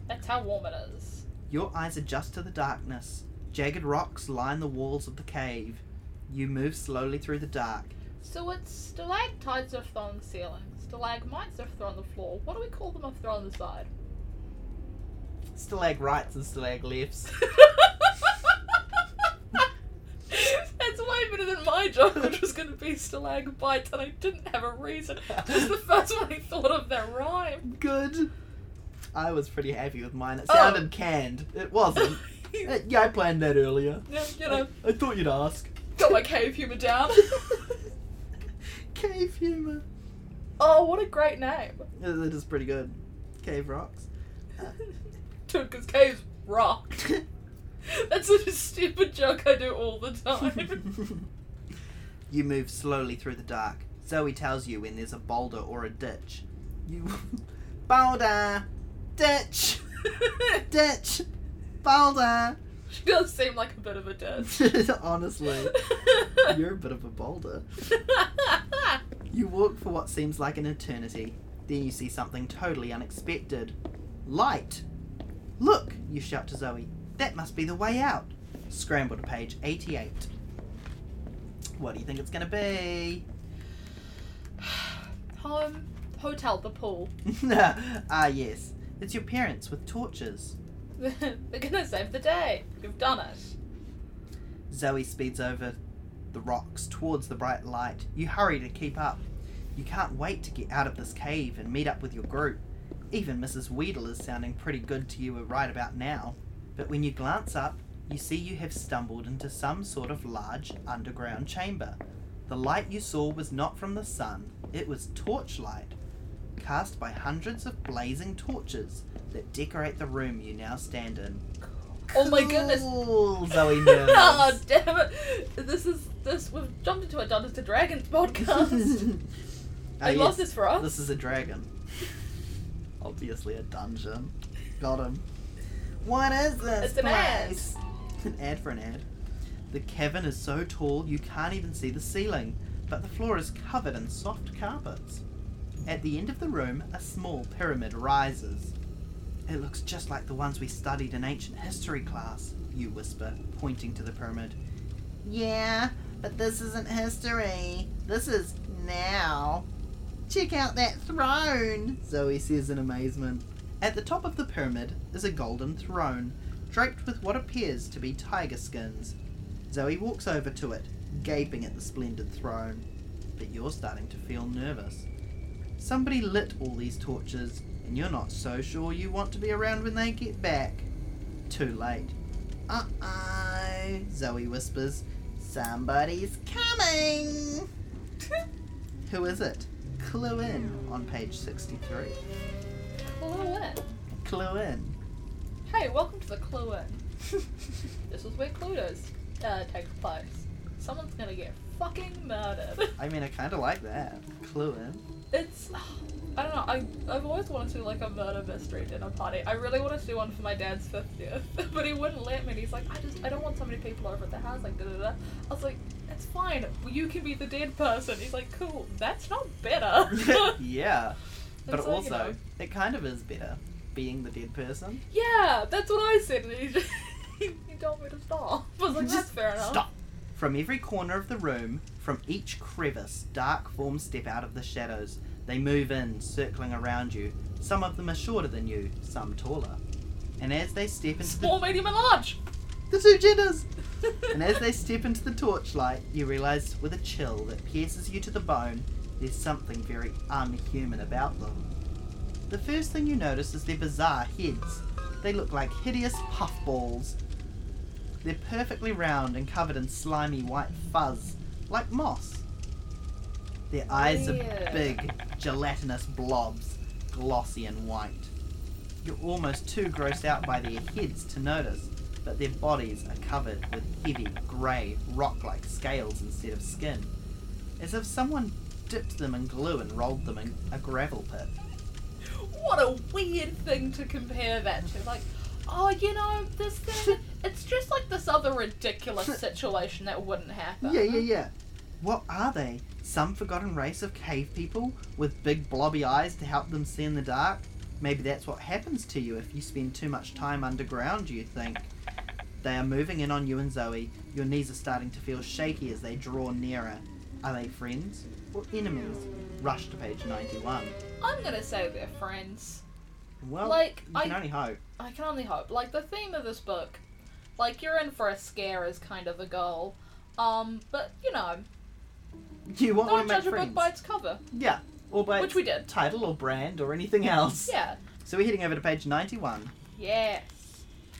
That's how warm it is. Your eyes adjust to the darkness. Jagged rocks line the walls of the cave. You move slowly through the dark. So it's stalactites are thrown on the ceiling, stalagmites are thrown on the floor. What do we call them if they're on the side? Stalag rights and stalag lefts. *laughs* That's way better than my joke, which was going to be stalagmites, and I didn't have a reason. Just the first one I thought of that rhyme. Good. I was pretty happy with mine. It Oh. sounded canned. It wasn't. *laughs* Uh, yeah, I planned that earlier. Yeah, you know, I, I thought you'd ask. got my cave humour down. *laughs* Cave humor. Oh, what a great name. It is pretty good. Cave rocks. Dude, because caves rock. *laughs* That's such a stupid joke I do all the time. *laughs* you move slowly through the dark. Zoe tells you when there's a boulder or a ditch. You. *laughs* boulder! Ditch! Ditch! Boulder! She does seem like a bit of a dick. *laughs* Honestly, *laughs* you're a bit of a boulder. You walk for what seems like an eternity. Then you see something totally unexpected. Light! Look! You shout to Zoe. That must be the way out. Scramble to page 88. What do you think it's gonna be? *sighs* Home, hotel, the pool. *laughs* ah, yes. It's your parents with torches. *laughs* They're gonna save the day. You've done it. Zoe speeds over the rocks towards the bright light. You hurry to keep up. You can't wait to get out of this cave and meet up with your group. Even Mrs. Weedle is sounding pretty good to you right about now. But when you glance up, you see you have stumbled into some sort of large underground chamber. The light you saw was not from the sun, it was torchlight, cast by hundreds of blazing torches that decorate the room you now stand in. Oh my goodness. Cool, Zoe *laughs* oh damn it! This is this. We've jumped into a Dungeons and Dragons podcast. *laughs* I oh, lost yes, this for us. This is a dragon. Obviously a dungeon. Got him. What is this It's an ad. place? *laughs* An ad for an ad. The cavern is so tall you can't even see the ceiling, but the floor is covered in soft carpets. At the end of the room, a small pyramid rises. It looks just like the ones we studied in ancient history class, you whisper, pointing to the pyramid. Yeah, but this isn't history. This is now. Check out that throne, Zoe says in amazement. At the top of the pyramid is a golden throne, draped with what appears to be tiger skins. Zoe walks over to it, gaping at the splendid throne. But you're starting to feel nervous. Somebody lit all these torches, and you're not so sure you want to be around when they get back. Too late. Uh oh, Zoe whispers. Somebody's coming! *laughs* Who is it? Clue in on page 63. Clue in. Clue in. Hey, welcome to the Clue in. *laughs* this is where Cluedos uh, takes place. Someone's gonna get fucking murdered. I mean, I kind of like that. Clue in. It's I don't know. I I've always wanted to do like a murder mystery dinner party. I really wanted to do one for my dad's fiftieth, *laughs* but he wouldn't let me. And he's like, I just I don't want so many people over at the house. Like da da da. I was like, it's fine. You can be the dead person. He's like, cool. That's not better. *laughs* *laughs* yeah. But It's like, you also, know, it kind of is better being the dead person. yeah, that's what I said. And he just he, he told me to stop. I was like, that's fair enough. Stop! From every corner of the room, from each crevice, dark forms step out of the shadows. They move in, circling around you. Some of them are shorter than you, some taller. And as they step into Small, medium, and large. the, the two genders, *laughs* And as they step into the torchlight, you realize with a chill that pierces you to the bone, there's something very unhuman about them. The first thing you notice is their bizarre heads. They look like hideous puffballs. They're perfectly round and covered in slimy white fuzz, like moss. Their eyes are big, gelatinous blobs, glossy and white. You're almost too grossed out by their heads to notice, but their bodies are covered with heavy, grey, rock like scales instead of skin, as if someone dipped them in glue and rolled them in a gravel pit. What a weird thing to compare that to. Like, oh, you know, this thing, *laughs* it's just like this other ridiculous situation that wouldn't happen. Yeah, yeah, yeah. What are they? Some forgotten race of cave people with big blobby eyes to help them see in the dark? Maybe that's what happens to you if you spend too much time underground, you think. *laughs* They are moving in on you and Zoe. Your knees are starting to feel shaky as they draw nearer. Are they friends or enemies? Rush to page 91. I'm gonna say they're friends. Well, Like, you can I- only hope. I can only hope. Like, the theme of this book, like, you're in for a scare is kind of the goal. Um, but, you know, You want to don't make judge a book by its cover. Yeah, or by Which its we did. title or brand or anything else. *laughs* Yeah. So we're heading over to page 91. Yes.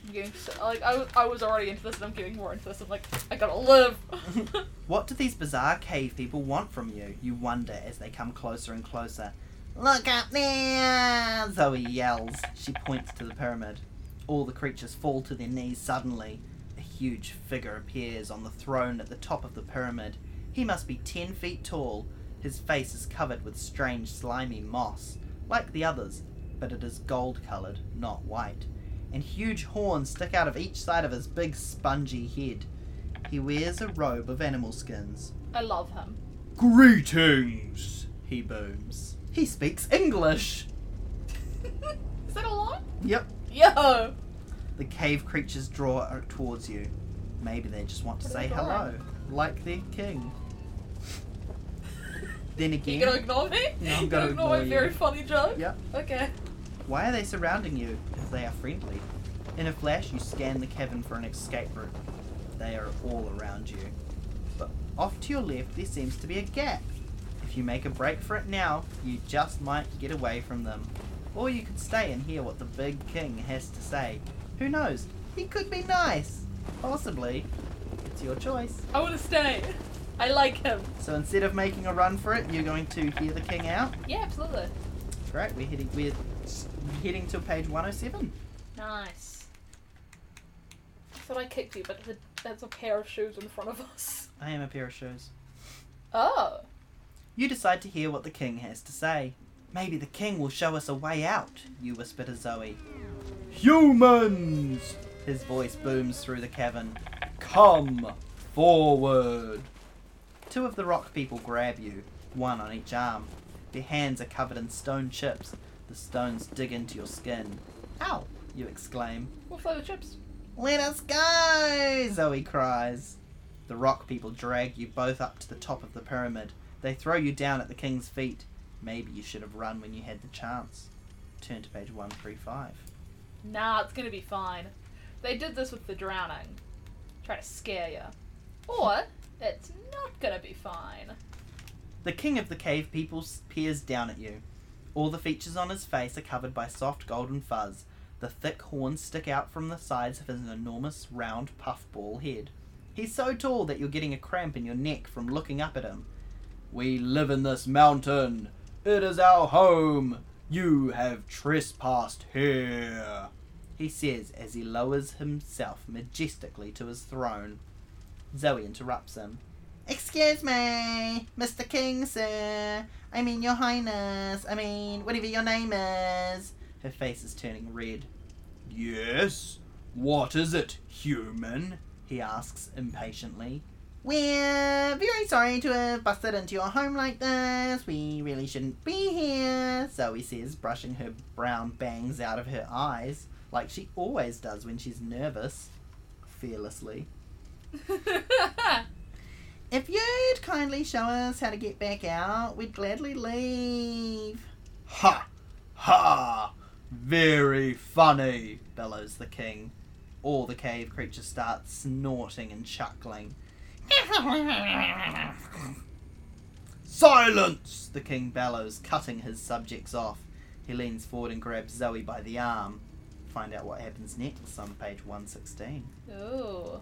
I'm getting so, like, I, was- I was already into this and I'm getting more into this. I'm like, I gotta live. *laughs* *laughs* What do these bizarre cave people want from you? You wonder as they come closer and closer. Look up there! Zoe yells. She points to the pyramid. All the creatures fall to their knees suddenly. A huge figure appears on the throne at the top of the pyramid. He must be ten feet tall. His face is covered with strange slimy moss, like the others, but it is gold coloured, not white. And huge horns stick out of each side of his big spongy head. He wears a robe of animal skins. I love him. Greetings, he booms. He speaks English. *laughs* Is that a line? Yep. Yo! The cave creatures draw towards you. Maybe they just want to What say hello, like their king. Then again, You gonna ignore me? No, I'm You gonna ignore my ignore you. very funny joke? Yep. Okay. why are they surrounding you if they are friendly? In a flash, you scan the cavern for an escape route. They are all around you. But off to your left, there seems to be a gap. If you make a break for it now, you just might get away from them. Or you could stay and hear what the big king has to say. Who knows? He could be nice. Possibly. It's your choice. I wanna stay. I like him. So instead of making a run for it, you're going to hear the king out. Yeah, absolutely. Great, we're heading we're heading to page 107. Nice. I thought I kicked you, but th- that's a pair of shoes in front of us. I am a pair of shoes. Oh. You decide to hear what the king has to say. Maybe the king will show us a way out, you whisper to Zoe. Humans! His voice booms through the cavern. Come forward! Two of the rock people grab you, one on each arm. Their hands are covered in stone chips. The stones dig into your skin. Ow! You exclaim. What flavor chips? Let us go! Zoe cries. The rock people drag you both up to the top of the pyramid. They throw you down at the king's feet. Maybe you should have run when you had the chance. Turn to page 135. Nah, it's gonna be fine. They did this with the drowning. Try to scare you. Or, it's not gonna be fine. The king of the cave people peers down at you. All the features on his face are covered by soft golden fuzz. The thick horns stick out from the sides of his enormous round puffball head. He's so tall that you're getting a cramp in your neck from looking up at him. We live in this mountain. It is our home. You have trespassed here. He says as he lowers himself majestically to his throne. Zoe interrupts him. Excuse me, Mr. King, sir. I mean, Your Highness. I mean, whatever your name is. Her face is turning red. Yes? What is it, human? He asks impatiently. We're very sorry to have busted into your home like this. We really shouldn't be here, Zoe says, brushing her brown bangs out of her eyes, like she always does when she's nervous. Fearlessly. *laughs* If you'd kindly show us how to get back out, we'd gladly leave. Ha! Ha! Very funny, bellows the king. all the cave creatures start snorting and chuckling. *laughs* Silence! The king bellows, cutting his subjects off. He leans forward and grabs Zoe by the arm. Find out what happens next on page 116. Ooh.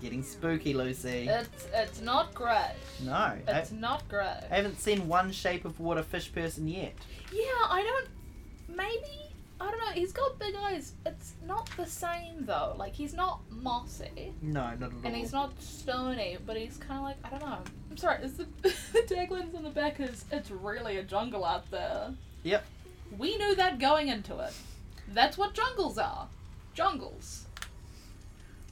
Getting spooky, Lucy. It's it's not great. No, I, It's not great. I haven't seen one shape of water fish person yet. Yeah, I don't. Maybe I don't know. He's got big eyes. It's not the same though. Like he's not mossy, No, not at all. and he's not stony, but he's kind of like I don't know. I'm sorry. Is the *laughs* the taglines on the back is it's really a jungle out there. Yep. We knew that going into it. That's what jungles are. Jungles.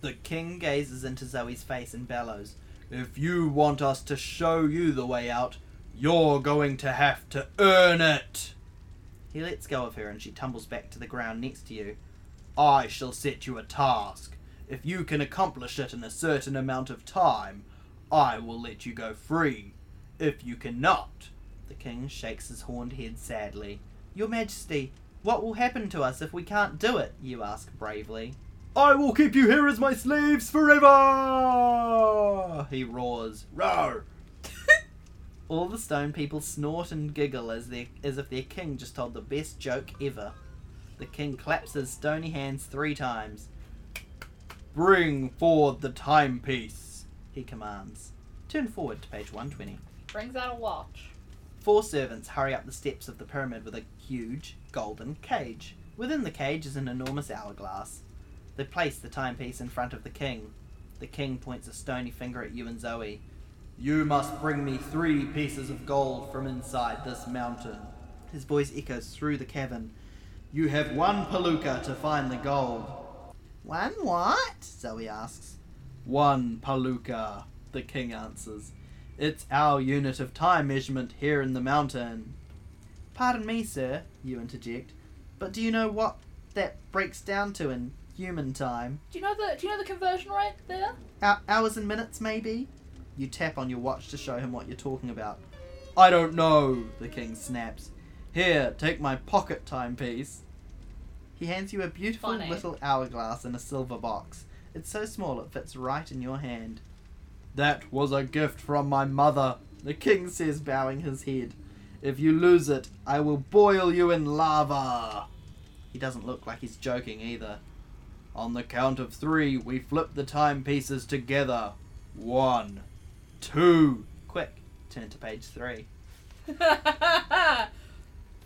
The king gazes into Zoe's face and bellows, If you want us to show you the way out, you're going to have to earn it. He lets go of her and she tumbles back to the ground next to you. I shall set you a task. If you can accomplish it in a certain amount of time, I will let you go free. If you cannot, the king shakes his horned head sadly. Your Majesty, what will happen to us if we can't do it? You ask bravely. I will keep you here as my slaves forever! He roars. Roar! *laughs* All the stone people snort and giggle as, their, as if their king just told the best joke ever. The king claps his stony hands three times. Bring forward the timepiece, he commands. Turn forward to page 120. Brings out a watch. Four servants hurry up the steps of the pyramid with a huge golden cage. Within the cage is an enormous hourglass. They place the timepiece in front of the king. The king points a stony finger at you and Zoe. You must bring me three pieces of gold from inside this mountain. His voice echoes through the cavern. You have one palooka to find the gold. One what? Zoe asks. One palooka, the king answers. It's our unit of time measurement here in the mountain. Pardon me, sir, you interject, but do you know what that breaks down to in human time? Do you know the Do you know the conversion rate there? Hou- hours and minutes, maybe? You tap on your watch to show him what you're talking about. I don't know, the king snaps. Here, take my pocket timepiece. He hands you a beautiful Funny. little hourglass in a silver box. It's so small it fits right in your hand. That was a gift from my mother, the king says, bowing his head. If you lose it, I will boil you in lava. He doesn't look like he's joking either. On the count of three, we flip the timepieces together. One, two. Quick, turn to page three. *laughs*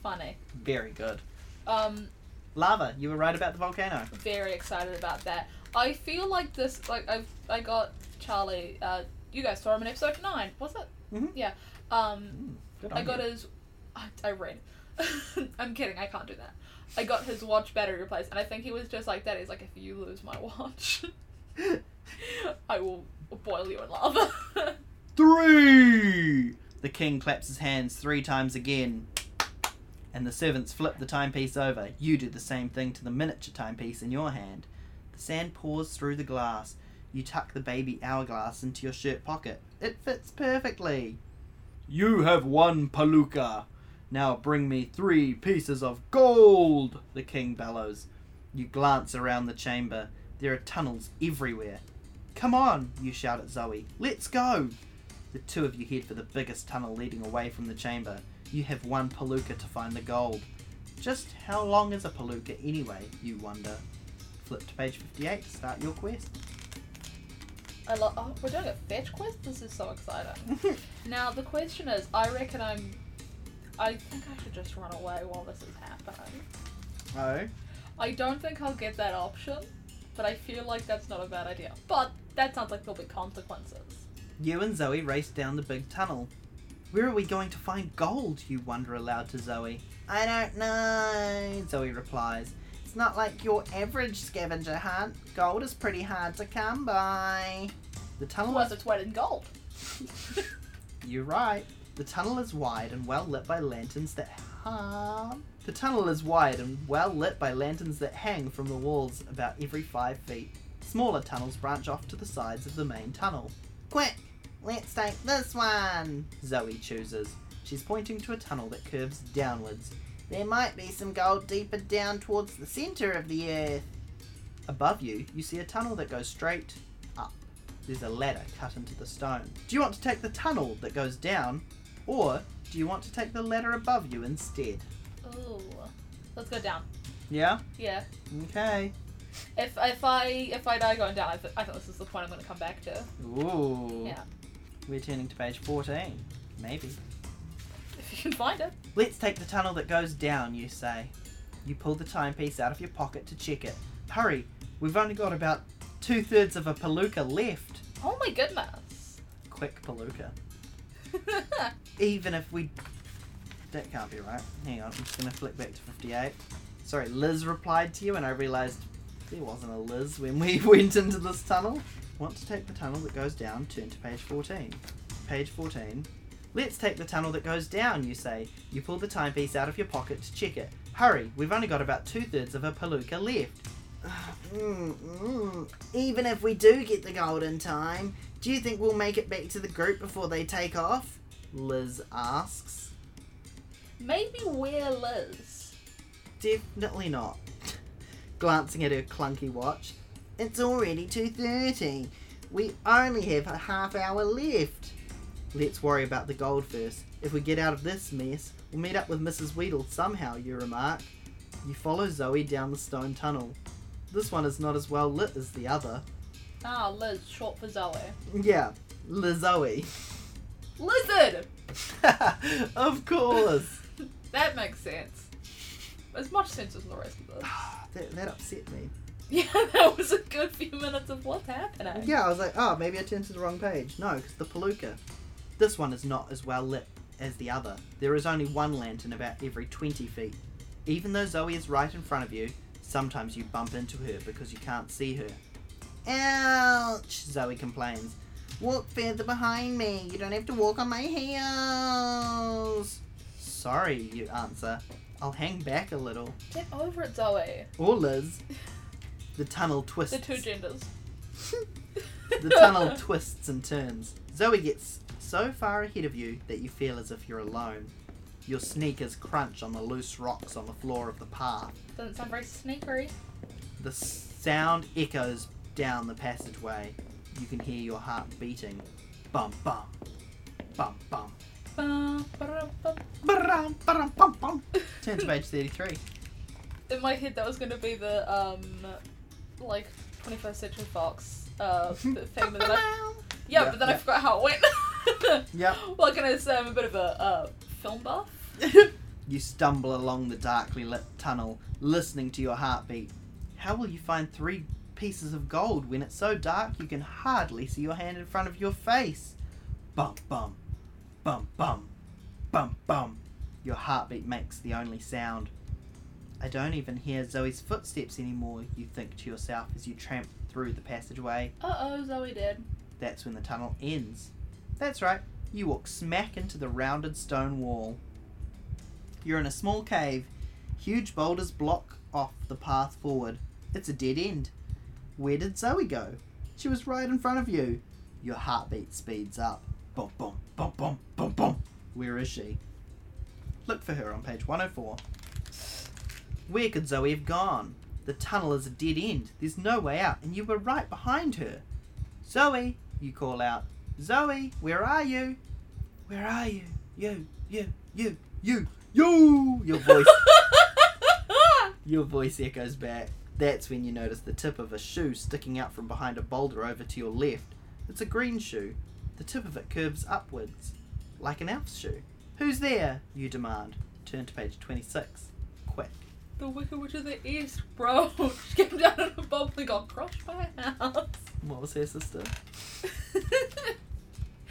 Funny. Very good. Um, Lava, you were right about the volcano. very excited about that. I feel like this, like I've, I got Charlie. Uh, you guys saw him in episode nine, was it? Mhm. Yeah. Um, Mm, I got you. his. I, I read. *laughs* I'm kidding. I can't do that. I got his watch battery replaced, and I think he was just like that. He's like, if you lose my watch, *laughs* I will boil you in lava. *laughs* Three! The king claps his hands three times again. And the servants flip the timepiece over. You do the same thing to the miniature timepiece in your hand. The sand pours through the glass. You tuck the baby hourglass into your shirt pocket. It fits perfectly. You have one palooka. Now bring me three pieces of gold, the king bellows. You glance around the chamber. There are tunnels everywhere. Come on, you shout at Zoe. Let's go. The two of you head for the biggest tunnel leading away from the chamber. You have one palooka to find the gold. Just how long is a palooka anyway, you wonder? Flip to page 58, start your quest. I love. Oh, we're doing a fetch quest. This is so exciting. *laughs* Now the question is, I reckon I'm. I think I should just run away while this is happening. oh? I don't think I'll get that option, but I feel like that's not a bad idea. But that sounds like there'll be consequences. You and Zoe race down the big tunnel. Where are we going to find gold? You wonder aloud to Zoe. I don't know, Zoe replies. It's not like your average scavenger hunt. Gold is pretty hard to come by. The tunnel Worth is its weight in gold. *laughs* You're right. The tunnel is wide and well lit by lanterns that hum. The tunnel is wide and well lit by lanterns that hang from the walls about every five feet. Smaller tunnels branch off to the sides of the main tunnel. Quick, let's take this one. Zoe chooses. She's pointing to a tunnel that curves downwards. There might be some gold deeper down towards the center of the earth. Above you, you see a tunnel that goes straight up. There's a ladder cut into the stone. Do you want to take the tunnel that goes down, or do you want to take the ladder above you instead? Ooh. Let's go down. Yeah? Yeah. Okay. If if I if I die going down, I, th- I think this is the point I'm going to come back to. Ooh. Yeah. We're turning to page 14. Maybe. If you can find it. Let's take the tunnel that goes down, you say. You pull the timepiece out of your pocket to check it. Hurry, we've only got about two thirds of a palooka left. Oh my goodness. Quick palooka. Even if we. That can't be right. Hang on, I'm just gonna flick back to 58. Sorry, Liz replied to you, and I realised there wasn't a Liz when we *laughs* went into this tunnel. Want to take the tunnel that goes down, turn to page 14. Page 14. Let's take the tunnel that goes down, you say. You pull the timepiece out of your pocket to check it. Hurry, we've only got about two thirds of a palooka left. *sighs* Mm, mm. Even if we do get the golden time, do you think we'll make it back to the group before they take off? Liz asks. Maybe we're Liz. Definitely not. Glancing at her clunky watch. It's already 2.30. We only have a half hour left. Let's worry about the gold first. If we get out of this mess, we'll meet up with Mrs. Weedle somehow, you remark. You follow Zoe down the stone tunnel. This one is not as well lit as the other. Ah, Liz, short for Zoe. Yeah, Lizoe. Lizard! *laughs* of course. *laughs* That makes sense. As much sense as the rest of this. that, that upset me. *laughs* Yeah, that was a good few minutes of what's happening. Yeah, I was like, oh, maybe I turned to the wrong page. No, because the Palooka. This one is not as well lit as the other. There is only one lantern about every 20 feet. Even though Zoe is right in front of you, sometimes you bump into her because you can't see her. Ouch! Zoe complains. Walk further behind me. You don't have to walk on my heels. Sorry, you answer. I'll hang back a little. Get over it, Zoe. Or Liz. The tunnel twists. The two genders. The tunnel *laughs* twists and turns. Zoe gets so far ahead of you that you feel as if you're alone. Your sneakers crunch on the loose rocks on the floor of the path. Doesn't sound very sneakery. The sound echoes down the passageway. You can hear your heart beating. Bum bum. Bum bum. Bum, ba-dum, bum. Bum bum. Turn to page 33. In my head, that was going to be the, um, like, 21st Century Fox, uh, *laughs* thing, but I, yeah, Yeah, but then I forgot how it went. *laughs* Yep. What can I say? I'm a bit of a, uh, film buff. *laughs* you stumble along the darkly lit tunnel, listening to your heartbeat. How will you find three pieces of gold when it's so dark you can hardly see your hand in front of your face? Bum bum, bum bum, bum bum. Your heartbeat makes the only sound. I don't even hear Zoe's footsteps anymore, you think to yourself as you tramp through the passageway. Uh oh, Zoe did. That's when the tunnel ends. That's right, you walk smack into the rounded stone wall. You're in a small cave. Huge boulders block off the path forward. It's a dead end. Where did Zoe go? She was right in front of you. Your heartbeat speeds up. Boom, boom, boom, boom, boom, bum. Where is she? Look for her on page 104. Where could Zoe have gone? The tunnel is a dead end. There's no way out, and you were right behind her. Zoe, you call out. Zoe, where are you? Where are you? You, you, you, you, you. Your voice, *laughs* your voice echoes back. That's when you notice the tip of a shoe sticking out from behind a boulder over to your left. It's a green shoe. The tip of it curves upwards, like an elf's shoe. Who's there? You demand. Turn to page 26. Quick. the Wicked Witch of the East, bro. *laughs* She came down in a bubble and got crushed by a house. What was her sister? *laughs*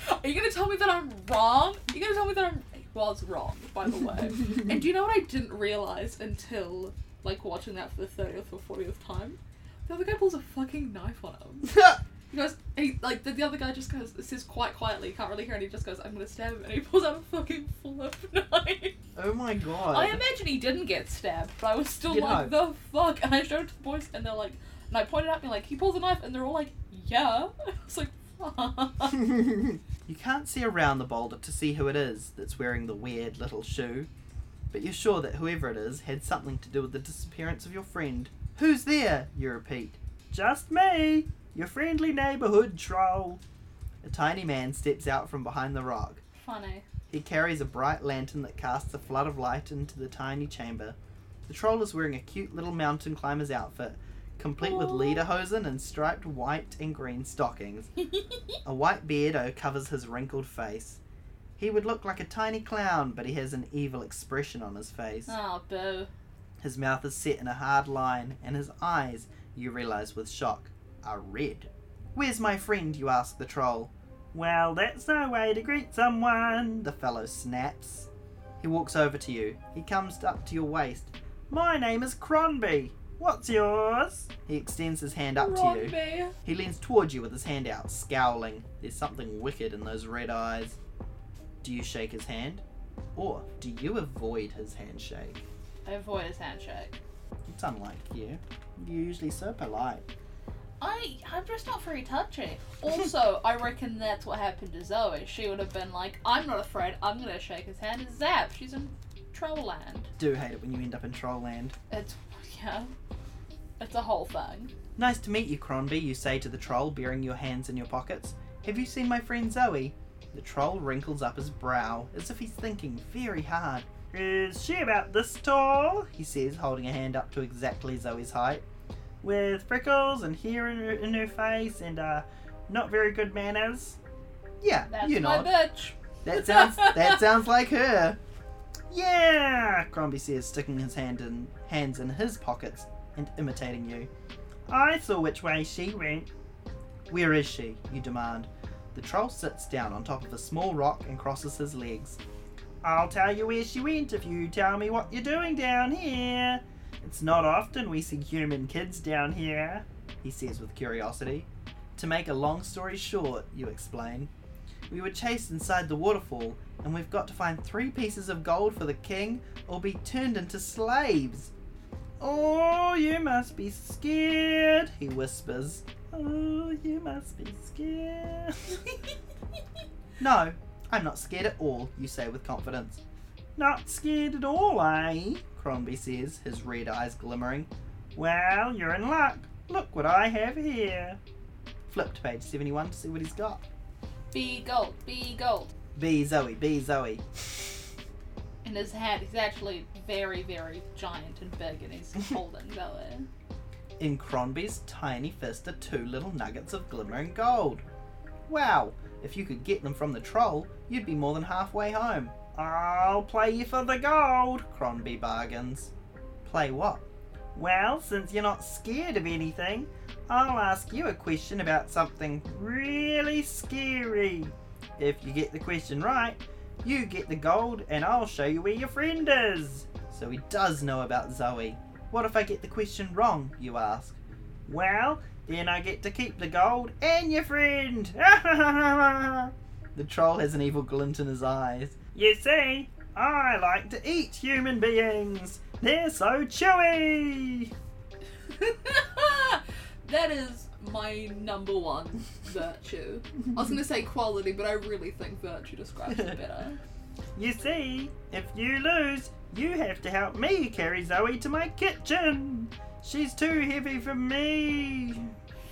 Are you gonna tell me that I'm wrong? You're gonna tell me that I'm I was wrong, by the way. *laughs* and do you know what I didn't realize until like watching that for the thirtieth or fortieth time? The other guy pulls a fucking knife on him. *laughs* He goes, he like the, the other guy just goes, says quite quietly, can't really hear, and he just goes, "I'm gonna stab him," and he pulls out a fucking flip *laughs* knife. oh my god. I imagine he didn't get stabbed, but I was still You like, the fuck? And I showed it to the boys, and they're like, and I pointed out, me like, he pulls a knife, and they're all like, yeah. *laughs* I was like, fuck. you can't see around the boulder to see who it is that's wearing the weird little shoe, but you're sure that whoever it is had something to do with the disappearance of your friend. Who's there? You repeat. just me, your friendly neighborhood troll. A tiny man steps out from behind the rock. Funny. He carries a bright lantern that casts a flood of light into the tiny chamber. The troll is wearing a cute little mountain climber's outfit, complete with Aw. lederhosen and striped white and green stockings. *laughs* A white beardo covers his wrinkled face. He would look like a tiny clown, but he has an evil expression on his face. oh, boo. His mouth is set in a hard line, and his eyes, you realize with shock, are red. Where's my friend? you ask the troll. Well, that's no way to greet someone, the fellow snaps. He walks over to you. He comes up to your waist. My name is Cronby. What's yours? He extends his hand up to you. He leans towards you with his hand out, scowling. There's something wicked in those red eyes. Do you shake his hand? Or do you avoid his handshake? I avoid his handshake. It's unlike you. You're usually so polite. I I'm just not very touchy. Also, *laughs* I reckon that's what happened to Zoe. She would have been like, I'm not afraid, I'm gonna shake his hand. And zap, she's in troll land. Do hate it when you end up in troll land. It's yeah. It's a whole thing. Nice to meet you, Cronby, you say to the troll, burying your hands in your pockets. Have you seen my friend Zoe? The troll wrinkles up his brow, as if he's thinking very hard. Is she about this tall? He says, holding a hand up to exactly Zoe's height. With freckles and hair in her, in her face and, uh, not very good manners? Yeah, That's you my nod. bitch. That *laughs* sounds that sounds like her. Yeah, Crombie says, sticking his hand in hands in his pockets and imitating you. I saw which way she went. Where is she? You demand. The troll sits down on top of a small rock and crosses his legs. I'll tell you where she went if you tell me what you're doing down here. It's not often we see human kids down here, he says with curiosity. To make a long story short, you explain, we were chased inside the waterfall, and we've got to find three pieces of gold for the king or be turned into slaves. Oh, you must be scared, he whispers. Oh, you must be scared. *laughs* no, I'm not scared at all, you say with confidence. Not scared at all, eh? Crombie says, his red eyes glimmering. Well, you're in luck. Look what I have here. Flip to page 71 to see what he's got. B gold, B gold. B Zoe, B Zoe. In his hand, he's actually very, very giant and big, and he's *laughs* holding Zoe. In Cronby's tiny fist are two little nuggets of glimmering gold. Wow, if you could get them from the troll, you'd be more than halfway home. I'll play you for the gold, Cronby bargains. Play what? Well, since you're not scared of anything, I'll ask you a question about something really scary. If you get the question right, you get the gold and I'll show you where your friend is. So he does know about Zoe. What if I get the question wrong, you ask? Well, then I get to keep the gold and your friend. *laughs* the troll has an evil glint in his eyes. You see, I like to eat human beings. They're so chewy. *laughs* that is my number one virtue. I was gonna say quality, but I really think virtue describes it better. *laughs* You see, if you lose, you have to help me carry Zoe to my kitchen. She's too heavy for me.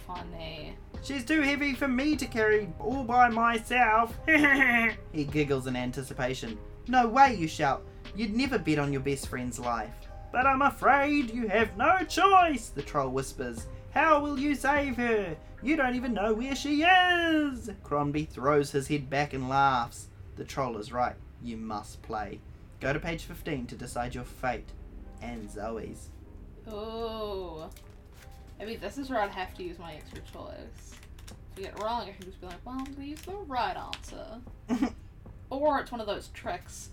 Funny. She's too heavy for me to carry all by myself. *laughs* he giggles in anticipation. No way, you shout. You'd never bet on your best friend's life. But I'm afraid you have no choice, the troll whispers. How will you save her? You don't even know where she is. Cronby throws his head back and laughs. The troll is right. You must play. Go to page 15 to decide your fate and Zoe's. Oh. I mean, this is where I'd have to use my extra choice. If I get it wrong, I can just be like, well, I'm gonna use the right answer. *laughs* Or it's one of those tricks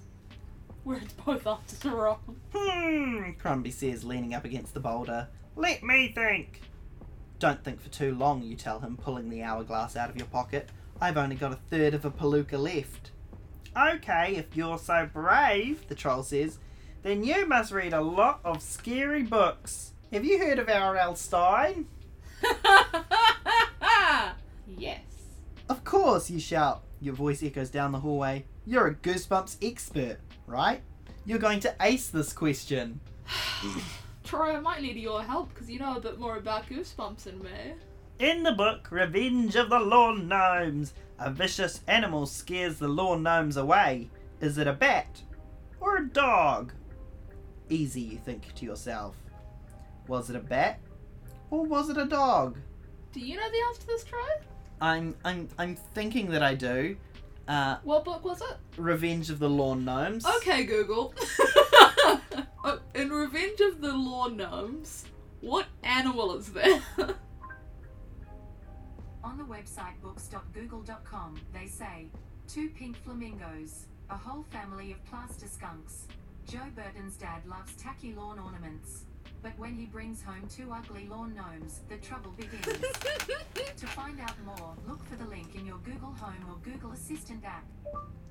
where it's both answers are wrong. Hmm, Crumby says, leaning up against the boulder. Let me think. Don't think for too long, you tell him, pulling the hourglass out of your pocket. I've only got a third of a palooka left. Okay, if you're so brave, the troll says, then you must read a lot of scary books. Have you heard of R.L. Stine? *laughs* yes. Of course, you shout. Your voice echoes down the hallway. You're a Goosebumps expert, right? You're going to ace this question. *sighs* Troy, I might need your help because you know a bit more about Goosebumps than me. In the book Revenge of the Lawn Gnomes, a vicious animal scares the lawn gnomes away. Is it a bat or a dog? Easy, you think to yourself. Was it a bat or was it a dog? Do you know the answer to this, Troy? I'm I'm I'm thinking that I do. Uh, What book was it? Revenge of the Lawn Gnomes. Okay, Google. *laughs* Uh, In Revenge of the Lawn Gnomes, what animal is there? *laughs* On the website books.google.com, they say two pink flamingos, a whole family of plaster skunks. Joe Burton's dad loves tacky lawn ornaments. But when he brings home two ugly lawn gnomes, the trouble begins. *laughs* to find out more, look for the link in your Google Home or Google Assistant app.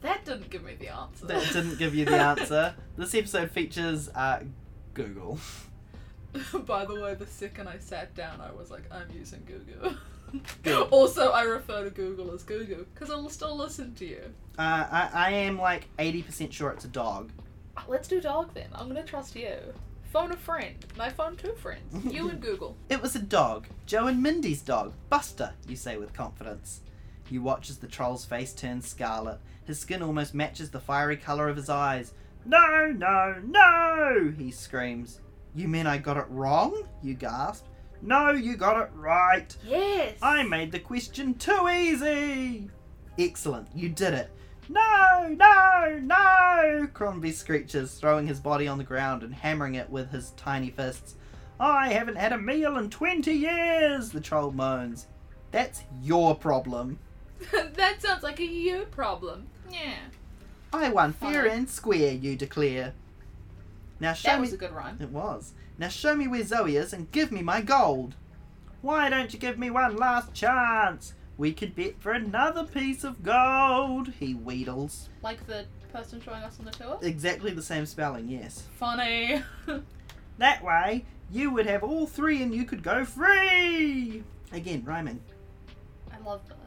that didn't give me the answer. That didn't give you the *laughs* answer. This episode features uh, Google. *laughs* By the way, the second I sat down, I was like, I'm using Google. *laughs* Also, I refer to Google as Google because I'll still listen to you. Uh, I, I am like 80% sure it's a dog. Let's do dog then. I'm gonna trust you. Phone a friend. I phone two friends. You and *laughs* Google. It was a dog. Joe and Mindy's dog. Buster, you say with confidence. You watch as the troll's face turns scarlet. His skin almost matches the fiery colour of his eyes. No, no, no! He screams. You mean I got it wrong? You gasp. No, you got it right. Yes. I made the question too easy. Excellent, you did it. No, no, no! Crombie screeches, throwing his body on the ground and hammering it with his tiny fists. I haven't had a meal in 20 years, the troll moans. That's your problem. *laughs* that sounds like a you problem. Yeah. I won fair and square, you declare. Now show That me. was a good rhyme. It was. Now show me where Zoe is and give me my gold. Why don't you give me one last chance? We could bet for another piece of gold, he wheedles. Like the person showing us on the tour. Exactly the same spelling, yes. Funny. *laughs* That way, you would have all three and you could go free! Again, rhyming. I love this.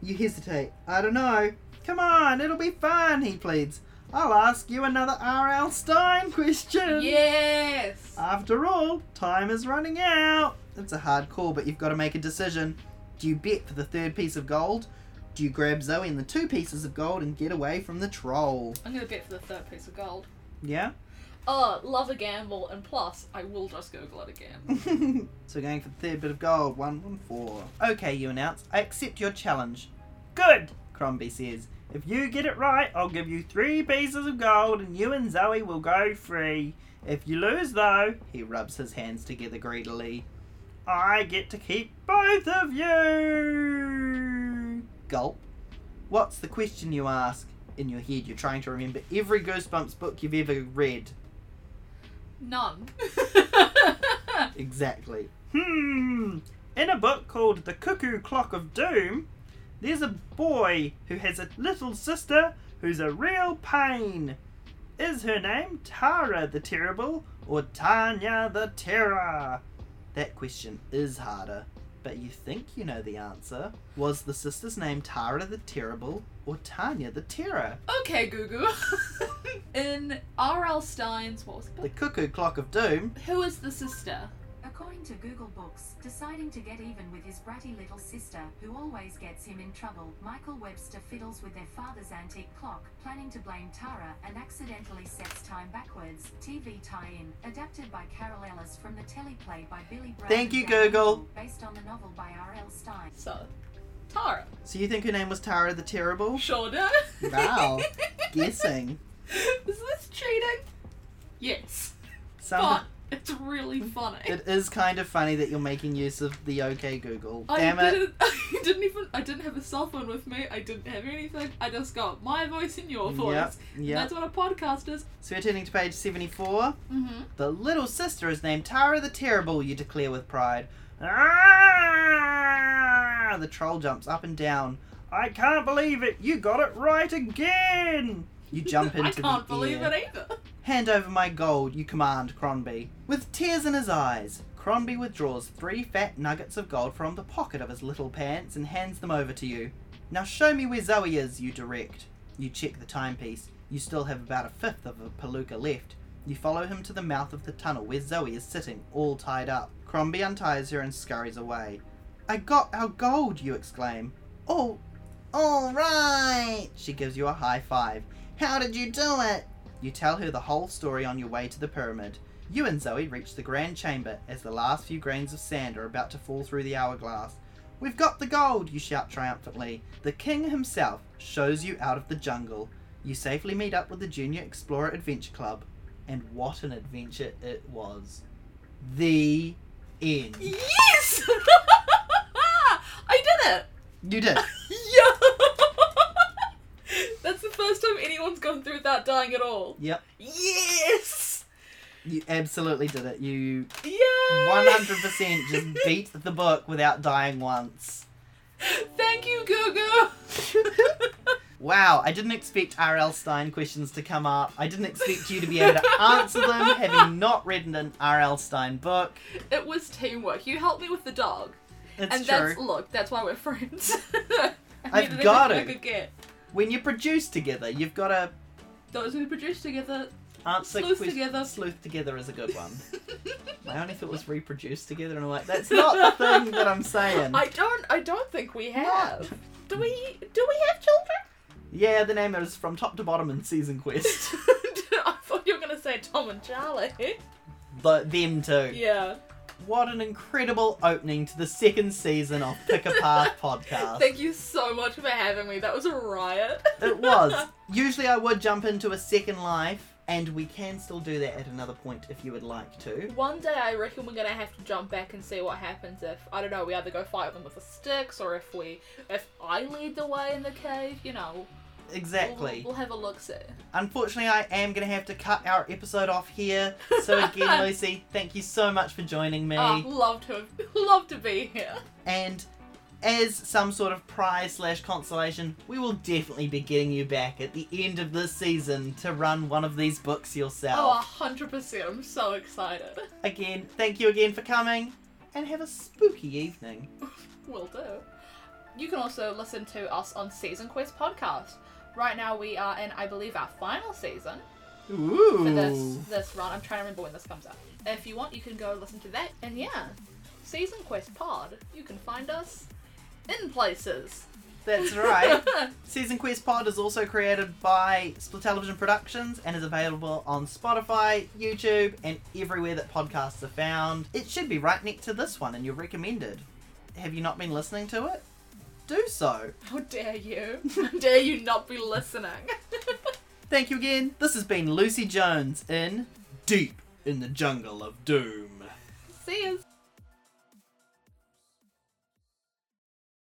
You hesitate. I don't know. Come on, it'll be fun, he pleads. I'll ask you another R.L. Stine question. Yes. After all, time is running out. It's a hard call, but you've got to make a decision. Do you bet for the third piece of gold? Do you grab Zoe and the two pieces of gold and get away from the troll? I'm gonna bet for the third piece of gold. Yeah? Oh, love a gamble, and plus, I will just Google it again. *laughs* so going for the third bit of gold. One, one, four. Okay, you announce. I accept your challenge. Good, Crombie says. If you get it right, I'll give you three pieces of gold and you and Zoe will go free. If you lose, though, he rubs his hands together greedily. I get to keep both of you. Gulp. What's the question you ask? In your head, you're trying to remember every Goosebumps book you've ever read. None. *laughs* Exactly. Hmm. In a book called The Cuckoo Clock of Doom, there's a boy who has a little sister who's a real pain. Is her name Tara the Terrible or Tanya the Terror? That question is harder, but you think you know the answer. Was the sister's name Tara the Terrible or Tanya the Terror? okay, Google. *laughs* In R.L. Stine's, what was the The? Cuckoo Clock of Doom. Who is the sister? According to Google Books, deciding to get even with his bratty little sister, who always gets him in trouble, Michael Webster fiddles with their father's antique clock, planning to blame Tara, and accidentally sets time backwards. TV tie-in, adapted by Carol Ellis from the teleplay by Billy Brown. Thank you, and Google. Based on the novel by R.L. Stine. So, Tara. So you think her name was Tara the Terrible? Sure do. Wow. *laughs* Guessing. Is this cheating? Yes. Some But *laughs* it's really funny. It is kind of funny that you're making use of the OK Google. I Damn it. didn't. *laughs* I didn't even. I didn't have a cell phone with me. I didn't have anything. I just got my voice and your voice. Yep, yep. That's what a podcast is. So we're turning to page 74. Mm-hmm. The little sister is named Tara the Terrible, you declare with pride. Ah! The troll jumps up and down. I can't believe it! You got it right again! You jump *laughs* into the. I can't the believe air. it either. Hand over my gold, you command Cronby. With tears in his eyes, Cronby withdraws three fat nuggets of gold from the pocket of his little pants and hands them over to you. Now show me where Zoe is, you direct. You check the timepiece. You still have about a fifth of a palooka left. You follow him to the mouth of the tunnel where Zoe is sitting, all tied up. Crombie unties her and scurries away. I got our gold, you exclaim. Oh, all right. She gives you a high five. How did you do it? You tell her the whole story on your way to the pyramid. You and Zoe reach the grand chamber as the last few grains of sand are about to fall through the hourglass. We've got the gold, you shout triumphantly. The king himself shows you out of the jungle. You safely meet up with the Junior Explorer Adventure Club. And what an adventure it was. The end. Yes! *laughs* I did it! You did. *laughs* Yeah! That's the first time anyone's gone through without dying at all. Yep. Yes! You absolutely did it. You Yay! 100% just *laughs* beat the book without dying once. Thank you, Gugu! *laughs* Wow, I didn't expect R.L. Stine questions to come up. I didn't expect you to be able to answer them *laughs* having not read an R.L. Stine book. it was teamwork. You helped me with the dog. It's and true. that's look, that's why we're friends. I've got it. I could get. When you produce together, you've got to Those who produce together. answer Sleuth ques- together. Sleuth together is a good one. *laughs* I only thought it was reproduced together, and I'm like, that's not the thing that I'm saying. I don't. I don't think we have. Do we? Do we have children? Yeah, the name is from top to bottom in Season Quest. *laughs* I thought you were gonna say Tom and Charlie. the, them too. Yeah. What an incredible opening to the second season of Pick a Path *laughs* podcast. Thank you so much for having me. That was a riot. It was. *laughs* Usually I would jump into a second life, and we can still do that at another point if you would like to. One day I reckon we're gonna have to jump back and see what happens if I don't know. We either go fight them with the sticks, or if we, if I lead the way in the cave. You know, Exactly. We'll, we'll have a look. See. Unfortunately, I am going to have to cut our episode off here. So *laughs* again, Lucy, thank you so much for joining me. Ah, oh, love to *laughs* love to be here. And as some sort of prize slash consolation, we will definitely be getting you back at the end of this season to run one of these books yourself. Oh, yourself. hundred percent. I'm so excited. Again, thank you again for coming, and have a spooky evening. *laughs* Will do. You can also listen to us on Season Quest podcast. Right now we are in, I believe, our final season Ooh. for this this run. I'm trying to remember when this comes out. If you want, you can go listen to that. And yeah, Season Quest Pod. You can find us in places. That's right. *laughs* Season Quest Pod is also created by SPLITelevision Productions and is available on Spotify, YouTube, and everywhere that podcasts are found. It should be right next to this one, and you're recommended. Have you not been listening to it? Do so. How dare you? How dare you not be listening? *laughs* Thank you again. This has been Lucy Jones in Deep in the Jungle of Doom. See you.